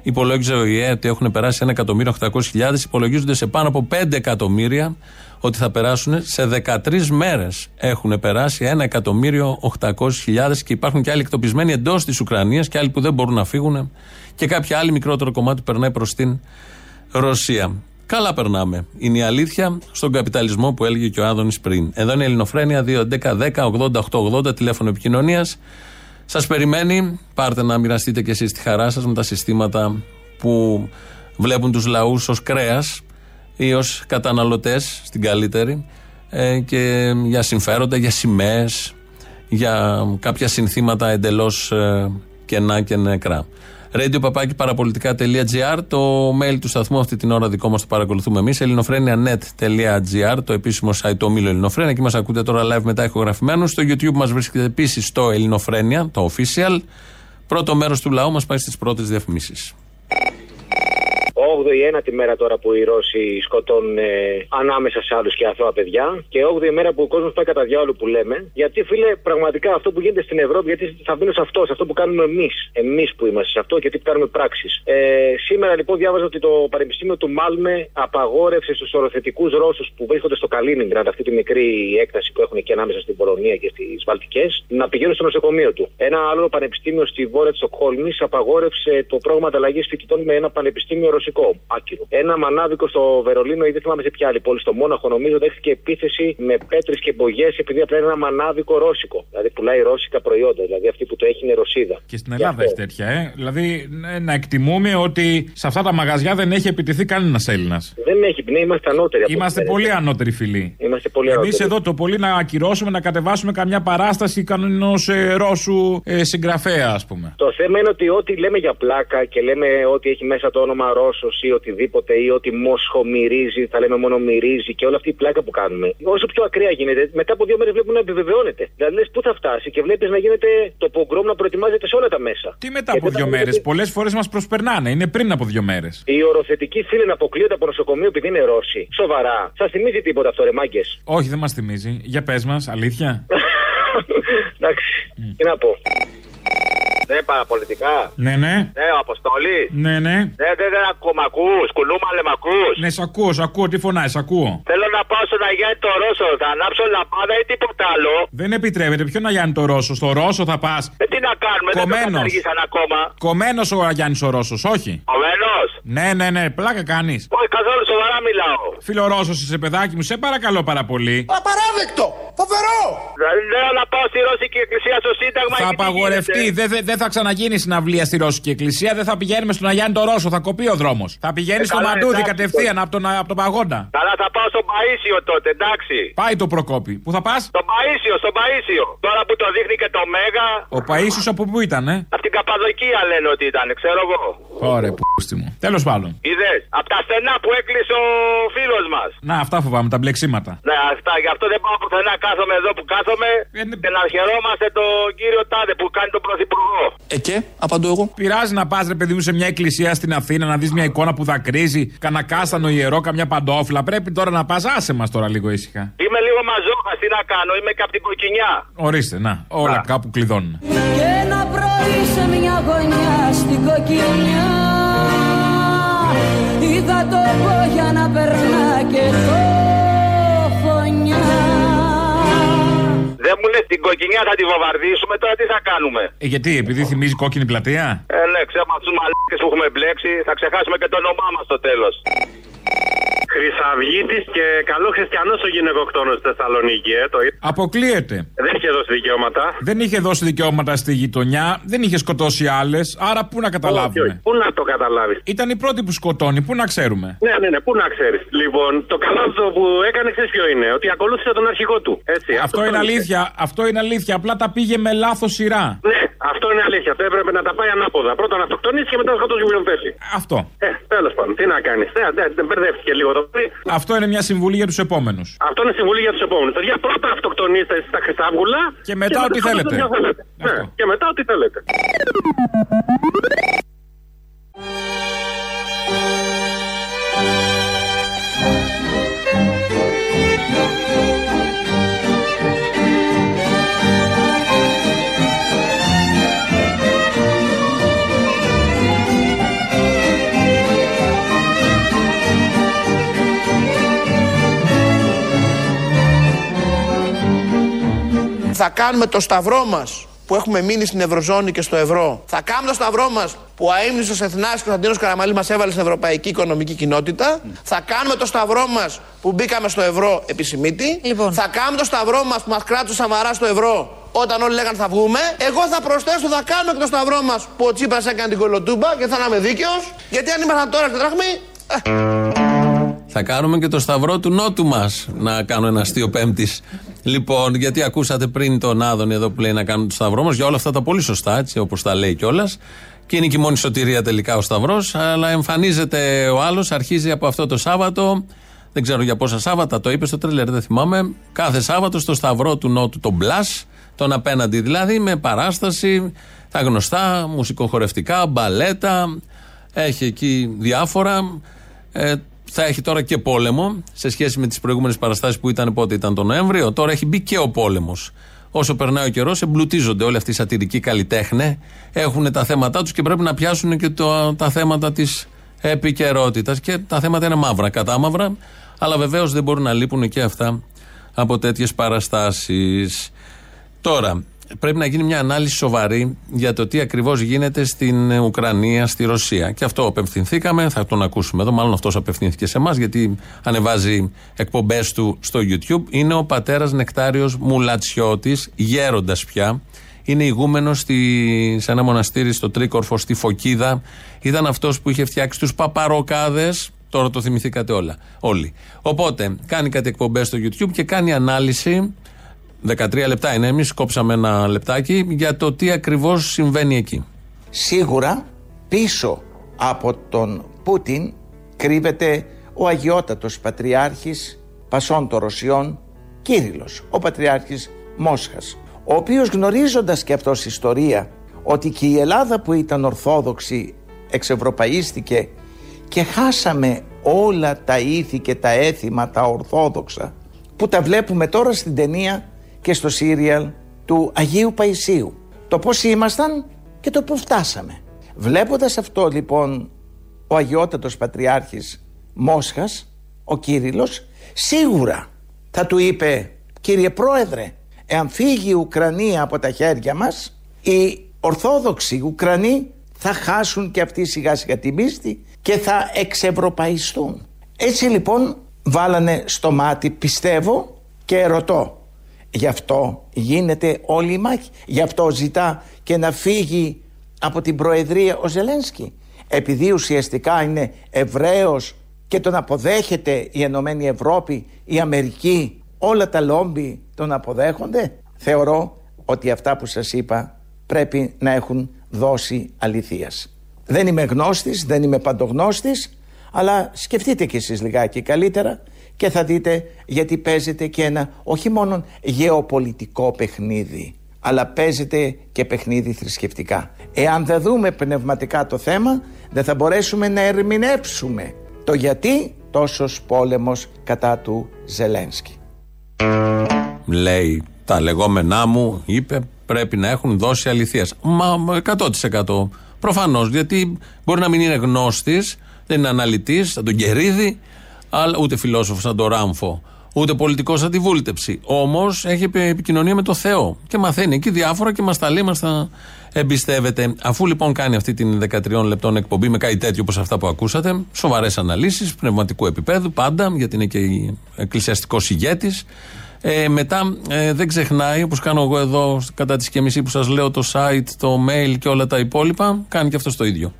Υπολόγιζε ο ΙΕ ότι έχουν περάσει 1.800.000. Υπολογίζονται σε πάνω από 5 εκατομμύρια ότι θα περάσουν. Σε 13 μέρες έχουν περάσει 1.800.000 και υπάρχουν και άλλοι εκτοπισμένοι εντός της Ουκρανίας και άλλοι που δεν μπορούν να φύγουν. Και κάποια άλλη μικρότερο κομμάτι περνάει προς την Ρωσία. Καλά περνάμε. Είναι η αλήθεια στον καπιταλισμό που έλεγε και ο Άδωνης πριν. Εδώ είναι η Ελληνοφρένεια 2.11.10.80.880 τηλέφωνο επικοινωνίας. Σας περιμένει. Πάρτε να μοιραστείτε κι εσείς τη χαρά σας με τα συστήματα που βλέπουν τους λαούς ως κρέας ή ως καταναλωτές στην καλύτερη ε, και για συμφέροντα, για σημαίες, για κάποια συνθήματα εντελώς ε, κενά και νεκρά. Radio παπάκι παραπολιτικά.gr, το mail του σταθμού αυτή την ώρα δικό μας το παρακολουθούμε εμείς. ελληνοφρένια.net.gr, το επίσημο site του ομίλου Ελληνοφρένια. Εκεί μας ακούτε τώρα live μετά ηχογραφημένους. Στο YouTube μας βρίσκεται επίσης στο Ελληνοφρένια, το official. Πρώτο μέρος του λαού μας πάει στις πρώτες διαφημίσεις. 8η ένατη μέρα τώρα που οι Ρώσοι σκοτώνουν ε, ανάμεσα σε άλλους και αθώα παιδιά. Και 8η μέρα που ο κόσμος πάει κατά διάολο που λέμε. Γιατί φίλε, πραγματικά αυτό που γίνεται στην Ευρώπη, γιατί θα μπαίνω σε αυτό, σε αυτό που κάνουμε εμείς. Εμείς που είμαστε σε αυτό και τι κάνουμε πράξεις. Ε, σήμερα λοιπόν διάβαζα ότι το Πανεπιστήμιο του Μάλμε απαγόρευσε στους οροθετικούς Ρώσους που βρίσκονται στο Καλίνιγκραντ, αυτή τη μικρή έκταση που έχουν εκεί ανάμεσα στην Πολωνία και στις Βαλτικές, να πηγαίνουν στο νοσοκομείο του. Ένα άλλο πανεπιστήμιο στη βόρεια τη Στοκχόλμη απαγόρευσε το πρόγραμμα ανταλλαγής φοιτητών με ένα πανεπιστήμιο ρωσικό. Άκυρο. Ένα μανάβικο στο Βερολίνο ή δεν θυμάμαι σε ποια άλλη πόλη, στο Μόναχο νομίζω, δέχτηκε επίθεση με πέτρες και μπογιές επειδή απλά είναι ένα μανάβικο ρώσικο. Δηλαδή πουλάει ρώσικα προϊόντα. Δηλαδή αυτή που το έχει είναι Ρωσίδα. Και στην Ελλάδα έχει τέτοια, ε. Δηλαδή ναι, να εκτιμούμε ότι σε αυτά τα μαγαζιά δεν έχει επιτεθεί κανένας Έλληνας. Δεν έχει, ναι, είμαστε ανώτεροι. από Είμαστε τις πολύ μέρες. ανώτεροι φιλοί. Είμαστε πολύ Εμείς ανώτεροι. εδώ το πολύ να ακυρώσουμε, να κατεβάσουμε καμιά παράσταση κανένα ε, Ρώσου ε, συγγραφέα, ας πούμε. Το θέμα είναι ότι ό,τι λέμε για πλάκα και λέμε ότι έχει μέσα το όνομα Ρώσο ή οτιδήποτε ή ότι Μόσχο μυρίζει, θα λέμε μόνο μυρίζει και όλη αυτή η πλάκα που κάνουμε. Όσο πιο ακραία γίνεται, μετά από δύο μέρες βλέπουμε να επιβεβαιώνεται. Δηλαδή λες πού θα φτάσει και βλέπεις να γίνεται το πογκρόμ να προετοιμάζεται σε όλα τα μέσα. Τι μετά από δύο μέρες, πολλές φορές μας προσπερνάνε, είναι πριν από δύο μέρες. Οι οροθετικοί φίλοι να αποκλείονται από νοσοκομείο επειδή είναι Ρώσοι. Σοβαρά. Σας θυμίζει τίποτα αυτό, ρε μάγκες; Όχι, δεν μας θυμίζει. Για πες μας, αλήθεια. (laughs) Εντάξει, τι να πω. Ναι, παραπολιτικά. ναι, ναι. Ναι, ο Αποστόλη. Ναι, ναι. Ναι, δεν δεν ακού, μ' ακούς, κουλούμαλε μ' ακούς. Ναι, σ' ακούω, σ' ακούω, τι φωνάει, σ' ακούω. Θέλω να πάω στον Αγιάννη το Ρώσο, θα ανάψω λαμπάδα ή τίποτα άλλο. Δεν επιτρέπεται. Ποιο να Γιάννη το Ρώσο, στο Ρώσο θα πας. Ε, τι να κάνουμε, δεν το Κομμένος. καταργήσαν ακόμα. Κομμένος ο Αγιάννης ο Ρώσος, όχι. Κομμένος. Ναι, ναι, ναι, πλάκα κάνεις. Όχι, καθόλου σοβαρά μιλάω. Φίλο Ρώσος, είσαι παιδάκι μου, σε παρακαλώ πάρα πολύ. Απαράδεκτο! Φοβερό! Δηλαδή θέλω να πάω στη Ρώσικη Εκκλησία στο Σύνταγμα. Θα και τι απαγορευτεί, γίνεται. Δεν δεν θα ξαναγίνει συναυλία στη Ρώσικη Εκκλησία, δεν θα πηγαίνουμε στον Αγιάννη το Ρώσο, θα κοπεί ο δρόμος. Θα πηγαίνει Ε, στο καλά, Μαντούδι εντάξει, κατευθείαν από τον, από τον Παγόντα. Καλά, θα πάω στον Παίσιο τότε, εντάξει. Πάει το Προκόπη. Πού θα πας; Στον Παίσιο, στον Παίσιο. Τώρα που το δείχνει και το Μέγα, Ο Παίσιος από πού ήταν, ε; από την Καπαδοκία λένε ότι ήταν, ξέρω εγώ. Ωραία, πούστη μου. Τέλος πάντων. Είδες, από τα στενά που έκλεισε ο φίλος μας. Να, αυτά φοβάμαι, τα μπλεξίματα. Ναι, αυτά, γι' αυτό δεν πάω πουθενά. Κάθομαι εδώ που κάθομαι Ε, και να χαιρόμαστε τον κύριο Τάδε που κάνει τον πρωθυπουργό. Ε, και, απαντώ εγώ. Πειράζει να πας, ρε παιδί μου, σε μια εκκλησία στην Αθήνα να δεις μια εικόνα που δακρύζει, κανένα κάστανο ιερό, καμιά παντόφλα. Πρέπει τώρα να πας, άσε μας τώρα λίγο ήσυχα. Είμαι λίγο μαζόχα, τι να κάνω, είμαι και από την κοκκινιά. Ορίστε, να, όλα κάπου κλειδώνουν. Και ένα πρωί σε μια γωνιά στην κοκκινιά Είδα το πόγια να περνά και το Δεν μου λες την κοκκινιά θα τη βομβαρδίσουμε, τώρα τι θα κάνουμε; Ε, γιατί, επειδή θυμίζει κόκκινη πλατεία; Ε, ναι, ξέρω από τους μαλάκες που έχουμε μπλέξει, θα ξεχάσουμε και το όνομά μας στο τέλος. Χρυσαυγήτης και καλό χριστιανός ο γυναικοκτόνος στη Θεσσαλονίκη, ε, το είδα. Αποκλείεται. Δεν είχε δώσει δικαιώματα. Δεν είχε δώσει δικαιώματα στη γειτονιά, δεν είχε σκοτώσει άλλες, άρα πού να καταλάβουμε; Όχι, όχι. Πού να το καταλάβεις. Ήταν η πρώτη που σκοτώνει, πού να ξέρουμε; Ναι, ναι, ναι, πού να ξέρεις. Λοιπόν, το καλό αυτό που έκανε, ξέρεις ποιο είναι. Ότι ακολούθησε τον αρχηγό του. Έτσι, Αυτό είναι τον είχε. αλήθεια, αυτό είναι αλήθεια. Απλά τα πήγε με λάθος σειρά. Ναι, αυτό είναι αλήθεια. Αυτό έπρεπε να τα πάει ανάποδα. Πρώτα να αυτοκτονήσει και μετά να σκοτώσει ποιον θέσει. Αυτό. Ε, τέλος πάντων, τι να κάνεις. Ναι, ναι, δεν μπερδεύτηκε λίγο το πρωί. Αυτό είναι μια συμβουλή για τους επόμενους. Αυτό είναι συμβουλή για τους επόμενους. Παιδιά, πρώτα αυτοκτονήστε στα Χρυσάβγουλα. Και μετά ό,τι σκοτώστε θέλετε. όποιον θέλετε. Ναι, και μετά ό,τι θέλετε. Θα κάνουμε το σταυρό μας που έχουμε μείνει στην Ευρωζώνη και στο ευρώ. Θα κάνουμε το σταυρό μας που ο αείμνηστο Εθνά Κωνσταντίνο Καραμαλή μας έβαλε στην Ευρωπαϊκή Οικονομική Κοινότητα. Θα κάνουμε το σταυρό μας που μπήκαμε στο ευρώ επισημήτη. Θα κάνουμε το σταυρό μας που μας κράτησε σαβαρά στο ευρώ όταν όλοι λέγανε θα βγούμε. Εγώ θα προσθέσω, θα κάνουμε και το σταυρό μας που ο Τσίπρας έκανε την κολοτούμπα και θα είμαι δίκαιος. Γιατί αν ήμασταν τώρα στη δραχμή, Θα κάνουμε και το σταυρό του νότου μας. Να κάνω ένα αστείο πέμπτης. Λοιπόν, γιατί ακούσατε πριν τον Άδωνη εδώ που λέει να κάνουμε το σταυρό μας για όλα αυτά τα πολύ σωστά, έτσι όπως τα λέει κιόλας. Και είναι και η μόνη σωτηρία τελικά ο σταυρός. Αλλά εμφανίζεται ο άλλος, αρχίζει από αυτό το Σάββατο. Δεν ξέρω για πόσα Σάββατα το είπε στο τρέλερ, δεν θυμάμαι. Κάθε Σάββατο στο σταυρό του Νότου, τον Μπλα, τον απέναντι δηλαδή, με παράσταση, τα γνωστά, μουσικοχορευτικά, μπαλέτα. Έχει εκεί διάφορα. Ε, θα έχει τώρα και πόλεμο σε σχέση με τις προηγούμενες παραστάσεις που ήταν πότε ήταν τον Νοέμβριο. Τώρα έχει μπει και ο πόλεμος. Όσο περνάει ο καιρός, εμπλουτίζονται όλοι αυτοί οι σατυρικοί καλλιτέχνε. Έχουν τα θέματα τους και πρέπει να πιάσουν και το, τα θέματα της επικαιρότητας. Και τα θέματα είναι μαύρα, κατάμαυρα. Αλλά βεβαίως δεν μπορούν να λείπουν και αυτά από τέτοιες παραστάσεις. Τώρα, πρέπει να γίνει μια ανάλυση σοβαρή για το τι ακριβώς γίνεται στην Ουκρανία, στη Ρωσία. Και αυτό απευθυνθήκαμε, θα τον ακούσουμε εδώ. Μάλλον αυτός απευθύνθηκε σε εμάς, γιατί ανεβάζει εκπομπές του στο YouTube. Είναι ο πατέρας Νεκτάριος Μουλατσιώτης, γέροντας πια. Είναι ηγούμενος σε ένα μοναστήρι στο Τρίκορφο, στη Φωκίδα. Ήταν αυτός που είχε φτιάξει τους παπαροκάδες. Τώρα το θυμηθήκατε όλα. Όλοι. Οπότε κάνει κάτι εκπομπές στο YouTube και κάνει ανάλυση 13 λεπτά είναι. Εμεί κόψαμε ένα λεπτάκι για το τι ακριβώς συμβαίνει εκεί. Σίγουρα πίσω από τον Πούτιν κρύβεται ο αγιότατος πατριάρχης Πασών των Ρωσιών Κύριλλος, ο πατριάρχης Μόσχας, ο οποίος γνωρίζοντας και αυτός ιστορία ότι και η Ελλάδα που ήταν ορθόδοξη εξευρωπαίστηκε και χάσαμε όλα τα ήθη και τα έθιμα τα ορθόδοξα που τα βλέπουμε τώρα στην ταινία και στο σύριαλ του Αγίου Παϊσίου. Το πώς ήμασταν και το που φτάσαμε. Βλέποντας αυτό λοιπόν ο αγιότατος πατριάρχης Μόσχας, ο Κύριλλος, σίγουρα θα του είπε κύριε πρόεδρε, εάν φύγει η Ουκρανία από τα χέρια μας, οι Ορθόδοξοι Ουκρανοί θα χάσουν και αυτοί σιγά σιγά την πίστη και θα εξευρωπαϊστούν. Έτσι λοιπόν βάλανε στο μάτι πιστεύω και ρωτώ. Γι' αυτό γίνεται όλη η μάχη. Γι' αυτό ζητά και να φύγει από την Προεδρία ο Ζελένσκι. Επειδή ουσιαστικά είναι Εβραίος και τον αποδέχεται η Ενωμένη Ευρώπη, η Αμερική, όλα τα λόμπι τον αποδέχονται. Θεωρώ ότι αυτά που σας είπα πρέπει να έχουν δώσει αληθείας. Δεν είμαι γνώστης, δεν είμαι παντογνώστης, αλλά σκεφτείτε κι εσείς λιγάκι καλύτερα και θα δείτε γιατί παίζεται και ένα όχι μόνο γεωπολιτικό παιχνίδι, αλλά παίζεται και παιχνίδι θρησκευτικά. Εάν δεν δούμε πνευματικά το θέμα, δεν θα μπορέσουμε να ερμηνεύσουμε το γιατί τόσος πόλεμος κατά του Ζελένσκι. Λέει τα λεγόμενά μου, είπε, πρέπει να έχουν δώσει αληθείας. Μα 100%. Προφανώς, γιατί μπορεί να μην είναι γνώστης, δεν είναι αναλυτής, σαν τον Κερίδη, αλλά ούτε φιλόσοφος σαν τον Ράμφο, ούτε πολιτικός σαν τη βούλτεψη. Όμως έχει επικοινωνία με το Θεό και μαθαίνει εκεί διάφορα και μας τα λέει, μας τα εμπιστεύεται. Αφού λοιπόν κάνει αυτή την 13 λεπτών εκπομπή με κάτι τέτοιο όπως αυτά που ακούσατε, σοβαρές αναλύσεις πνευματικού επίπεδου πάντα, γιατί είναι και εκκλησιαστικός ηγέτης. Ε, μετά ε, δεν ξεχνάει, όπως κάνω εγώ εδώ κατά τη σκεμισή που σας λέω, το site, το mail και όλα τα υπόλοιπα, κάνει και αυτό το ίδιο.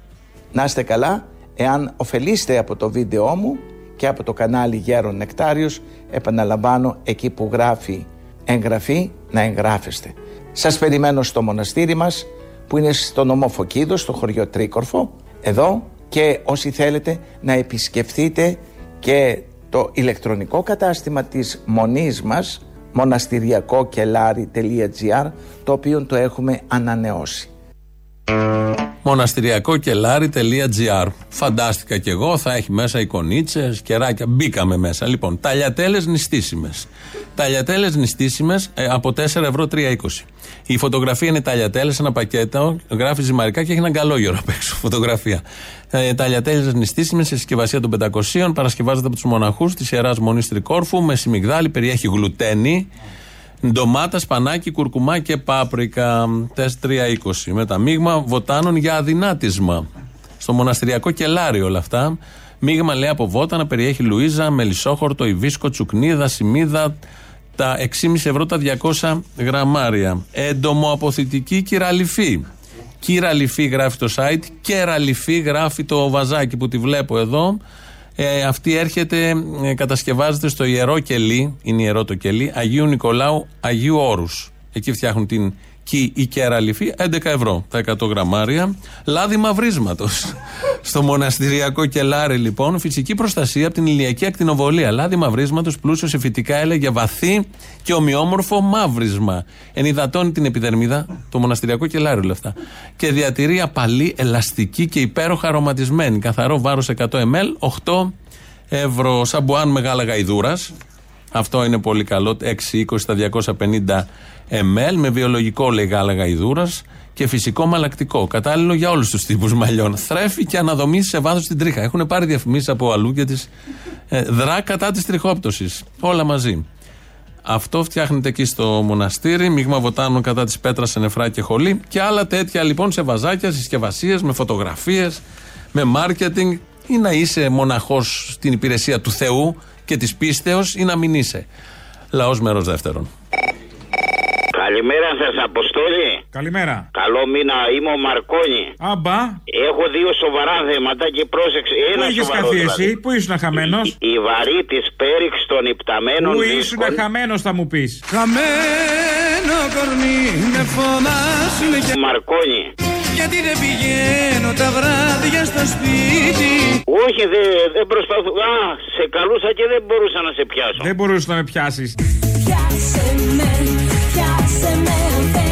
Να είστε καλά, εάν ωφελείστε από το βίντεό μου και από το κανάλι Γέρον Νεκτάριος, επαναλαμβάνω εκεί που γράφει εγγραφή να εγγράφεστε. Σας περιμένω στο μοναστήρι μας που είναι στο νομό Φωκίδο, στο χωριό Τρίκορφο, εδώ και όσοι θέλετε να επισκεφθείτε και το ηλεκτρονικό κατάστημα της μονής μας μοναστηριακόκελάρι.gr το οποίο το έχουμε ανανεώσει. Μοναστηριακόκελάρι.gr Φαντάστηκα κι εγώ, θα έχει μέσα εικονίτσες, κεράκια. Μπήκαμε μέσα. Λοιπόν, ταλιατέλες νηστίσιμες. Ταλιατέλες νηστίσιμες ε, από 4 ευρώ 3,20. Η φωτογραφία είναι ταλιατέλες, ένα πακέτο, γράφει ζυμαρικά και έχει έναν καλόγερο απ' έξω. Φωτογραφία. Ε, ταλιατέλες νηστίσιμες σε συσκευασία των 500, παρασκευάζεται από τους μοναχούς της ιεράς Μονής Τρικόρφου με σιμιγδάλι, περιέχει γλουτένι. Ντομάτας, σπανάκι, κουρκουμά και πάπρικα. 4-3-20. Με τα μείγμα βοτάνων για αδυνάτισμα. Στο μοναστηριακό κελάρι όλα αυτά. Μείγμα λέει από βότανα, περιέχει λουίζα, μελισσόχορτο, ιβίσκο, τσουκνίδα, σημίδα, τα 6,5 ευρώ τα 200 γραμμάρια. Εντομοαποθητική κυραλυφή. Κυραλυφή γράφει το site, κεραλυφή γράφει το βαζάκι που τη βλέπω εδώ. Ε, αυτή έρχεται, ε, κατασκευάζεται στο ιερό κελί, είναι ιερό το κελί, Αγίου Νικολάου Αγίου Όρους. Εκεί φτιάχνουν την κι η κεραλυφή 11 ευρώ τα 100 γραμμάρια. Λάδι μαυρίσματος. (laughs) Στο μοναστηριακό κελάρι λοιπόν, φυσική προστασία από την ηλιακή ακτινοβολία. Λάδι μαυρίσματος πλούσιος σε φυτικά έλεγε βαθύ και ομοιόμορφο μαύρισμα. Ενυδατώνει την επιδερμίδα, το μοναστηριακό κελάρι όλα αυτά. Και διατηρεί απαλή, ελαστική και υπέροχα αρωματισμένη. Καθαρό βάρος 100 ml, 8 ευρώ. Σαμπουάν με γάλα γαϊδούρας. Αυτό είναι πολύ καλό. 6-20 στα 250 ml με βιολογικό λέει γάλα γαϊδούρας και φυσικό μαλακτικό. Κατάλληλο για όλους τους τύπους μαλλιών. Θρέφει και αναδομεί σε βάθος την τρίχα. Έχουν πάρει διαφημίσεις από αλλού και τις ε, δρά κατά της τριχόπτωσης. Όλα μαζί. Αυτό φτιάχνεται εκεί στο μοναστήρι, μείγμα βοτάνων κατά της πέτρας σε νεφρά και χολή και άλλα τέτοια λοιπόν σε βαζάκια, συσκευασίες, με φωτογραφίες, με μάρκετινγκ ή να είσαι μοναχός στην υπηρεσία του Θεού και της πίστεως ή να μην είσαι. Λαός μέρος δεύτερον. Καλημέρα σας, Αποστόλη. Καλημέρα. Καλό μήνα, είμαι ο Μαρκόνη. Αμπά. Έχω δύο σοβαρά θέματα και πρόσεξε. Ένα Πού είχες σοβαρό καθίσει; δηλαδή. εσύ, πού ήσουν χαμένος; Η, η βαρύ της πέριξ των υπταμένων Πού δίσκων. ήσουν χαμένος, θα μου πεις; Χαμένο κορμί με φωνάζουν και... Μαρκόνη. Γιατί δεν πηγαίνω τα βράδια στο σπίτι; Όχι, δεν δεν προσπαθώ. Α, σε καλούσα και δεν μπορούσα να σε πιάσω. Δεν μπορούσες να με πιάσεις. Πιάσε με, πιάσε με αν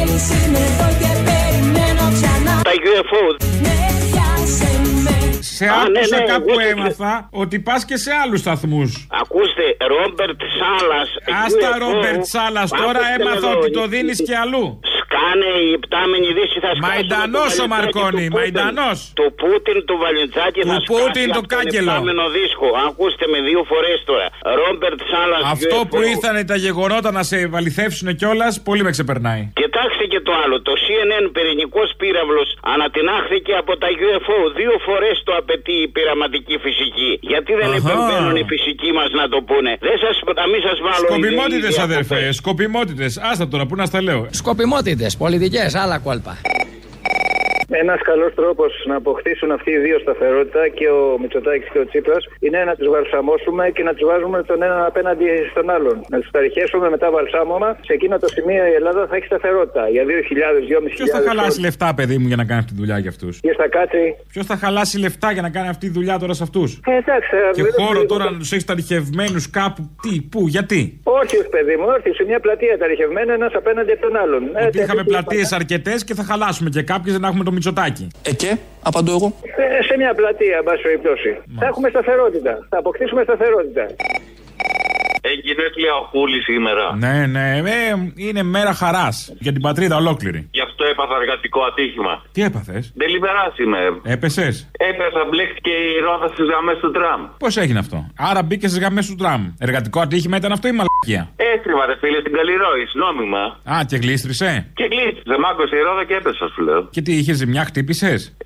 θέλεις είμαι εδώ και περιμένω ξανά Τα UFO. Ναι, πιάσε με Σε Α, ναι, άκουσα ναι, κάπου εγώ- έμαθα ότι πας και σε άλλους σταθμούς. Ακούστε, Ρόμπερτ Σάλας. Άστα Ρόμπερτ Σάλας, τώρα έμαθα ότι το δίνεις και αλλού. Σκάνε η υπτάμενη δύση θα σκάσει. Μαϊντανός ο Μαρκόνη, Μαϊντανός. Του Πούτιν, του Βαλεντσάκη Του θα Πούτιν, σκάσει το αυτόν κάγκελο. υπτάμενο δίσκο. Ακούστε με δύο φορές τώρα. Ρόμπερτ Σάλας. Αυτό που ήρθαν τα γεγονότα να σε βαληθεύσουν κιόλας, πολύ με ξεπερνάει. Κοιτάξτε και το άλλο. Το CNN πυρηνικός πύραυλος ανατινάχθηκε από τα UFO. Δύο φορές το απαιτεί η πειραματική φυσική. Γιατί δεν Αχα. επεμβαίνουν οι φυσικοί μας να το πούνε. Δεν σας να μην σας βάλω Σκοπιμότητες, ιδέες αδερφέ, σκοπιμότητες. Άστα τώρα, πού να στα λέω. Σκοπιμότητες, πολιτικές, άλλα κόλπα. Ένας καλός τρόπος να αποκτήσουν αυτοί οι δύο σταθερότητα και ο Μητσοτάκης και ο Τσίπρας είναι να τους βαλσαμώσουμε και να τους βάζουμε τον έναν απέναντι στον άλλον. Να τους ταριχέσουμε μετά βαλσάμωμα. Σε εκείνο το σημείο η Ελλάδα θα έχει σταθερότητα για 2.000-2.500 Ποιος θα χαλάσει λεφτά, παιδί μου, για να κάνει αυτή τη δουλειά για αυτούς; Και θα κάτσει. Ποιος θα χαλάσει λεφτά για να κάνει αυτή τη δουλειά τώρα σε αυτούς; Ε, εντάξει, Και δεν- χώρο δεν- τώρα να τους έχεις ταριχευμένους κάπου. Τι, πού, γιατί; Όρθιο, παιδί μου, όρθιο. Σε μια πλατεία ταριχευμένα ένας απέναντι από τον άλλον. Ε, Ότι είχαμε τέτοιο- πλατείες αρκετές και θα χαλάσουμε και κάποιες δεν έχουμε το μυτσοτάκι. Ε, και, απαντώ εγώ. Ε, σε μια πλατεία, εν πάση περιπτώσει. Θα έχουμε σταθερότητα. Θα αποκτήσουμε σταθερότητα. Έχει γενέθλια ο Κούλη σήμερα. Ναι, ναι, ε, είναι μέρα χαράς για την πατρίδα ολόκληρη. Γι' αυτό έπαθα εργατικό ατύχημα. Τι έπαθες, Ντελιβερά είμαι. έπεσες; Έπεσα, μπλέχτηκε η ρόδα στις γραμμές του τραμ. Πώς έγινε αυτό; Άρα μπήκες στις γραμμές του τραμ. Εργατικό ατύχημα ήταν αυτό ή μαλακία; Έστριβα, ρε φίλε, στην Καλλιρόη, νόμιμα. Α, και γλίστρισε; Και γλίστησε, μάγκωσε η ρόδα και έπεσα, σου λέω. Και τι, είχες ζημιά, χτύπησες;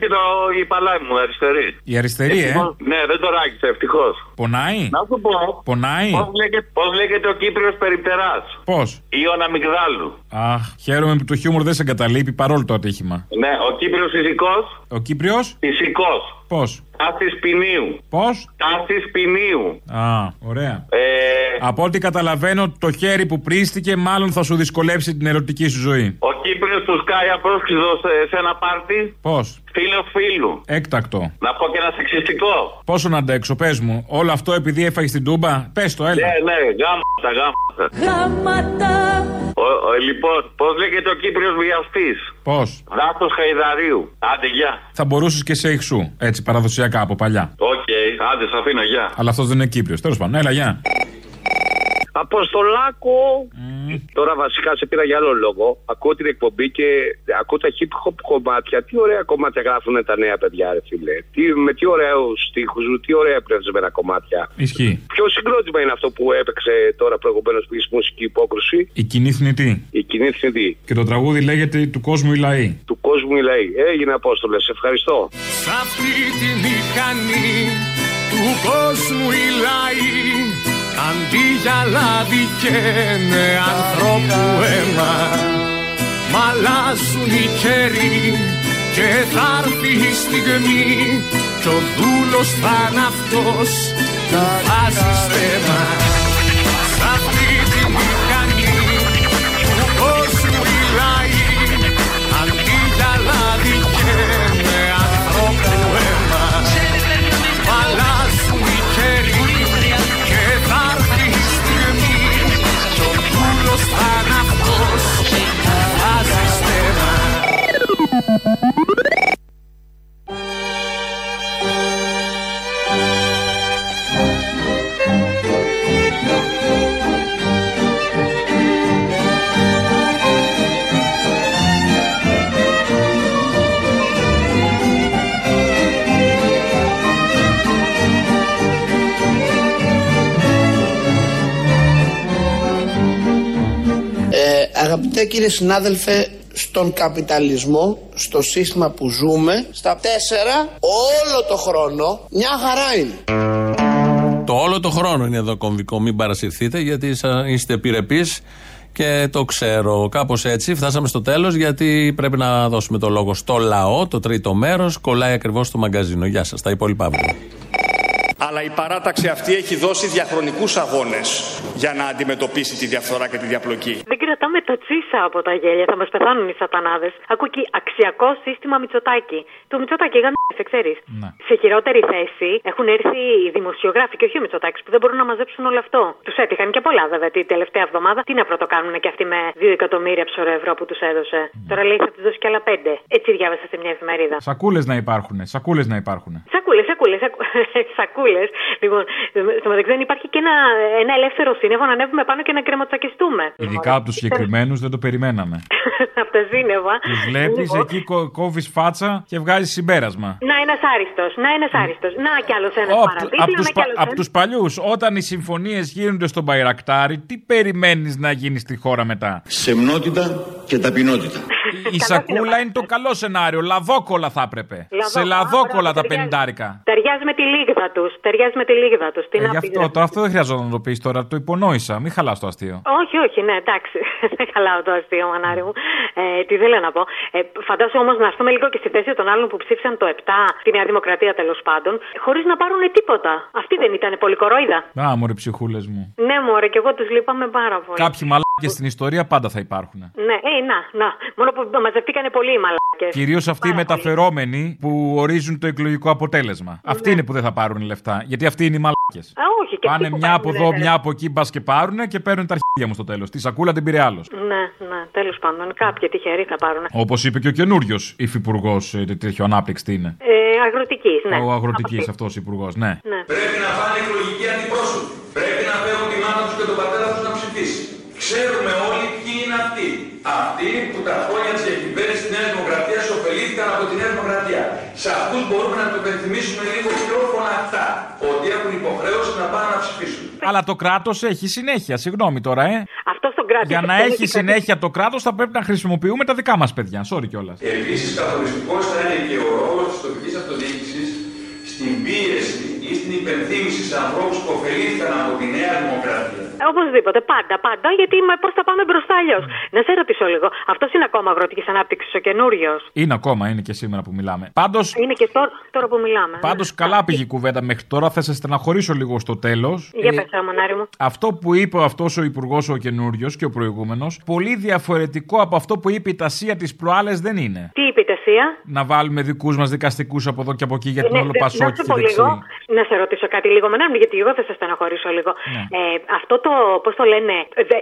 Έχει πριστεί το η παλάι μου, αριστερή. Η αριστερή, ε; Ευτυχώς- Ναι, δεν το ράγισε, ευτυχώς. Πονάει; Να σου πω. Πονάει; Πώς λέγεται, πώς λέγεται ο Κύπριος περιπτεράς; Πώς; Ιωνα Αμυγδάλου. Αχ, χαίρομαι που το χιούμορ δεν σε εγκαταλείπει παρόλο το ατύχημα. Ναι, ο Κύπριος φυσικός. Ο Κύπριος; Φυσικός. Πώς; Τάσης ποινίου. Πώς; Τάσης ποινίου. Α, ωραία. Ε, Από ό,τι καταλαβαίνω, το χέρι που πρίστηκε μάλλον θα σου δυσκολέψει την ερωτική σου ζωή. ο Κύπριος του σκάει απρόσκλητο σε, σε ένα πάρτι. Πώς; Φίλος φίλου. Έκτακτο. Να πω και ένα σεξιστικό. Πόσο να αντέξω, πες μου. Όλο αυτό επειδή έφαγες την τούμπα. Πες το, έλα. Ναι, ναι, γάμματα, γάμματα. Γάματα Ο, ο, λοιπόν, πώς λέγεται ο Κύπριος βιαστής; Πώς; Δάκτος Χαϊδαρίου. Άντε, γεια. Θα μπορούσες και σε ηχσού. Έτσι, παραδοσιακά από παλιά. Οκ, άντε, σ' αφήνω, γεια. Αλλά αυτός δεν είναι Κύπριος. Τέλος πάντων, έλα, γεια. Αποστολάκο! Τώρα βασικά σε πήρα για άλλο λόγο. Ακούω την εκπομπή και ακούω τα hip hop κομμάτια. Τι ωραία κομμάτια γράφουν τα νέα παιδιά, ρε φίλε. Τι, με τι ωραίους στίχους, τι ωραία εμπνευσμένα κομμάτια. Ισχύει. Ποιο συγκρότημα είναι αυτό που έπαιξε τώρα προηγουμένως που είχε μουσική υπόκρουση. Η κοινή θνητή. Η κοινή θνητή. Και το τραγούδι λέγεται Του κόσμου η λαή. Του κόσμου η λαή. Έγινε Απόστολες, σε ευχαριστώ. Σ' αυτή τη μηχανή του κόσμου οι λαοί αντί για λάδι καίνε ανθρώπου αίμα. Μ' αλλάζουν οι καιροί και θα έρθει η στιγμή κι ο δούλος θα είναι αυτός που βάζει στέμα αγαπητέ κύριε συνάδελφε, στον καπιταλισμό, στο σύστημα που ζούμε, στα τέσσερα, όλο το χρόνο, μια χαρά είναι. Το όλο το χρόνο είναι εδώ κομβικό. Μην παρασυρθείτε γιατί σα- είστε επιρρεπείς και το ξέρω. Κάπως έτσι φτάσαμε στο τέλος γιατί πρέπει να δώσουμε το λόγο στο λαό. Το τρίτο μέρος κολλάει ακριβώς στο μαγκαζίνο. Γεια σας. Τα υπόλοιπα αύριο. Αλλά η παράταξη αυτή έχει δώσει διαχρονικούς αγώνες για να αντιμετωπίσει τη διαφθορά και τη διαπλοκή. Δεν κρατάμε τα τσίσα από τα γέλια. Θα μας πεθάνουν οι σατανάδες. Ακούω εκεί αξιακό σύστημα Μητσοτάκη. Το Μητσοτάκη, γαμιέσαι, ξέρεις. Ναι. Σε χειρότερη θέση έχουν έρθει οι δημοσιογράφοι και όχι ο Μητσοτάκης που δεν μπορούν να μαζέψουν όλο αυτό. Τους έτυχαν και πολλά βέβαια την τελευταία εβδομάδα. Τι να πρωτοκάνουν και αυτοί με 2 εκατομμύρια ψωρό ευρώ που τους έδωσε. Τώρα λέει θα τους δώσει κι άλλα 5. Έτσι διάβασα σε μια εφημερίδα. Σακούλες να υπάρχουν. Σακούλες να υπάρχουν. Σακούλες, σακούλες, (laughs) σακούλες. Λοιπόν, στο μεταξύ δεν υπάρχει και ένα, ένα ελεύθερο σύννεφο να ανέβουμε πάνω και να κρεμοτσακιστούμε. Ειδικά από τους συγκεκριμένους δεν το περιμέναμε. (laughs) από τα σύννεφα. Τους βλέπεις, Λοιπόν, εκεί κόβεις φάτσα και βγάζεις συμπέρασμα. Να ένας άριστος, να ένας άριστος. Να κι άλλος ένα Από παραδείγμα. τους, να κι άλλος απ' ένας. τους παλιούς, όταν οι συμφωνίες γίνονται στον Μπαϊρακτάρι, τι περιμένεις να γίνεις στη χώρα μετά; Σεμνότητα και ταπεινότητα. Η σακούλα είναι το καλό σενάριο. Λαδόκολα θα έπρεπε. Λαδόκολα, Σε λαδόκολα τα ταιριάζει. πενιντάρικα. Ταιριάζει με τη λίγδα τους. Ταιριάζει με τη λίγδα τους. Τι Ε, να γι' πεις, αυτό, τώρα αυτό δεν χρειαζόταν να το πεις τώρα. Το υπονόησα. Μην χαλάς το αστείο. Όχι, όχι, ναι, εντάξει. (laughs) Δεν χαλάω το αστείο, μανάρι μου. Ε, τι θέλω να πω. Ε, φαντάζομαι όμως να έρθουμε λίγο και στη θέση των άλλων που ψήφισαν το 7, τη Νέα Δημοκρατία τέλος πάντων, χωρίς να πάρουν τίποτα. Αυτή δεν ήταν πολύ κορόιδα. Α, μωρέ ψυχούλες μου. Ναι, μωρέ, και εγώ τους λείπαμε πάρα πολύ. Κάποιοι μαλάκε στην ιστορία πάντα θα υπάρχουν. Ναι, ε, να, να. Μόνο που μαζευτήκανε πολλοί οι μαλάκες. Κυρίως αυτοί οι μεταφερόμενοι που ορίζουν το εκλογικό αποτέλεσμα. Αυτοί είναι που δεν θα πάρουν λεφτά. Γιατί αυτοί είναι οι μαλάκες. Α, όχι, και Πάνε αυτοί που μια από παίρνουν, εδώ, ρε. μια από εκεί, μπας και πάρουν και παίρνουν τα αρχίδια μου στο τέλος. Τη σακούλα την πήρε άλλος. Ναι, ναι, τέλος πάντων. Κάποιοι τυχεροί θα πάρουν. Όπως είπε και ο καινούριος υφυπουργός τέτοιο ανάπτυξη τι είναι. Ε, αγροτικής, ναι. Ο αγροτικής αυτός υπουργό, ναι. Ναι. Πρέπει να πάνε εκλογικοί αντιπρόσωποι. Πρέπει να φέρουν τη μάνα τους και τον πατέρα τους να ψηφίσει. Ξέρουμε όλοι ποιοι είναι αυτοί. Αυτοί που τα χρόνια της διακυβέρνησης της Νέας Δημοκρατίας ωφελήθηκαν από τη Νέα Δημοκρατία. Σε αυτούς μπορούμε να το υπενθυμίσουμε λίγο πιο φωναχτά. Ότι έχουν υποχρέωση να πάνε να ψηφίσουν. Αλλά το κράτος έχει συνέχεια, συγγνώμη τώρα, ε. Αυτό στον κράτο. Για να έχει συνέχεια το κράτος θα πρέπει να χρησιμοποιούμε τα δικά μας παιδιά. Sorry κιόλας. Επίσης, καθοριστικός θα είναι και ο ρόλος της τοπικής αυτοδιοίκησης στην πίεση ή στην υπενθύμηση σε ανθρώπους που ωφελήθηκαν από τη Νέα Δημοκρατία. Ε, Οπωσδήποτε, πάντα, πάντα, γιατί πώ θα πάμε μπροστά αλλιώς. Να σε ρωτήσω λίγο, αυτός είναι ακόμα αγροτικής ανάπτυξης ο καινούριος; Είναι ακόμα, είναι και σήμερα που μιλάμε. Πάντω, Είναι και τώρα, τώρα που μιλάμε. πάντως καλά πήγε η κουβέντα μέχρι τώρα. Θα σε στεναχωρήσω λίγο στο τέλος. Για πες, ρε, μανάρι μου. Αυτό που είπε αυτός ο υπουργός ο καινούριος και ο προηγούμενος, πολύ διαφορετικό από αυτό που είπε η Τασία της προάλλες δεν είναι. Τι είπε η Τεσία. Να βάλουμε δικούς μας δικαστικούς από εδώ και από εκεί για την Ναι, όλο δε- Πασόκη να και σου πω δεξί. λίγο, να σε ρωτήσω κάτι λίγο, μανάρι μου, γιατί εγώ θα σε στεναχωρήσω λίγο. Ναι. Ε, αυτό το, πώς το λένε, δε,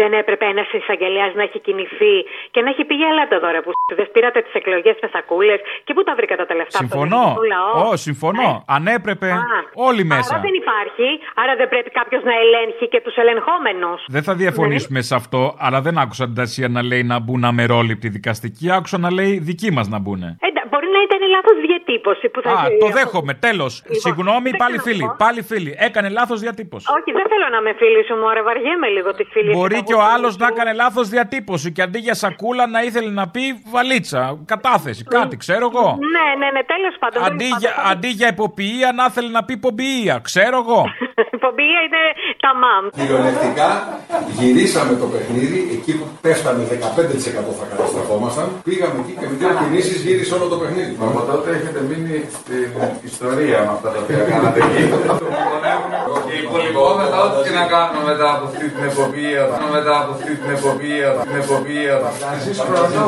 δεν έπρεπε ένας εισαγγελέας να έχει κινηθεί και να έχει πει για ελάτε εδώ ρε που δεν πήρατε τις εκλογές με σακούλε και πού τα βρήκατε τα λεφτά από τον Συμφωνώ. ελληνικό λαό; Ω, συμφωνώ. Αν έπρεπε Α, όλοι μέσα. Άρα δεν υπάρχει, άρα δεν πρέπει κάποιος να ελέγχει και τους ελεγχόμενους. Δεν θα διαφωνήσουμε σε αυτό, αλλά δεν άκουσα την Τασία να λέει να μπουν αμερόληπτοι δικαστικοί. Άκουσα να λέει δικοί μας να μπουν. Εντα, μπορεί να ήταν λάθος διατύπωση που θα Α, έχει- το δέχομαι. Τέλος. Συγγνώμη, δεν πάλι ξέρω φίλοι. εγώ. Πάλι φίλοι. Έκανε λάθος διατύπωση. Όχι, δεν θέλω να με φίλη σου, μωρέ, βαριέμαι λίγο τη φίλη Μπορεί σου, και ο τα άλλος γούστα να σου. έκανε λάθος διατύπωση και αντί για σακούλα να ήθελε να πει βαλίτσα, κατάθεση, κάτι, ξέρω εγώ. Ναι, ναι, ναι, τέλος πάντων. Αντί για, αντί για υποποιία να ήθελε να πει πομπιεία, ξέρω εγώ. (laughs) Η πομπία είναι τα μαμ. Κυριολεκτικά γυρίσαμε το παιχνίδι εκεί που πέφταμε 15% θα καταστραφόμασταν. Πήγαμε εκεί και με δύο κινήσεις γύρισε όλο το παιχνίδι. Μα από τότε έχετε μείνει στην ιστορία με αυτά τα οποία κάνατε εκεί. Και υπολοιπώ μετά ό,τι και να κάνουμε μετά από αυτή την εποπία, μετά από αυτή την εποπία, την εποπία. Εσείς χρόνο.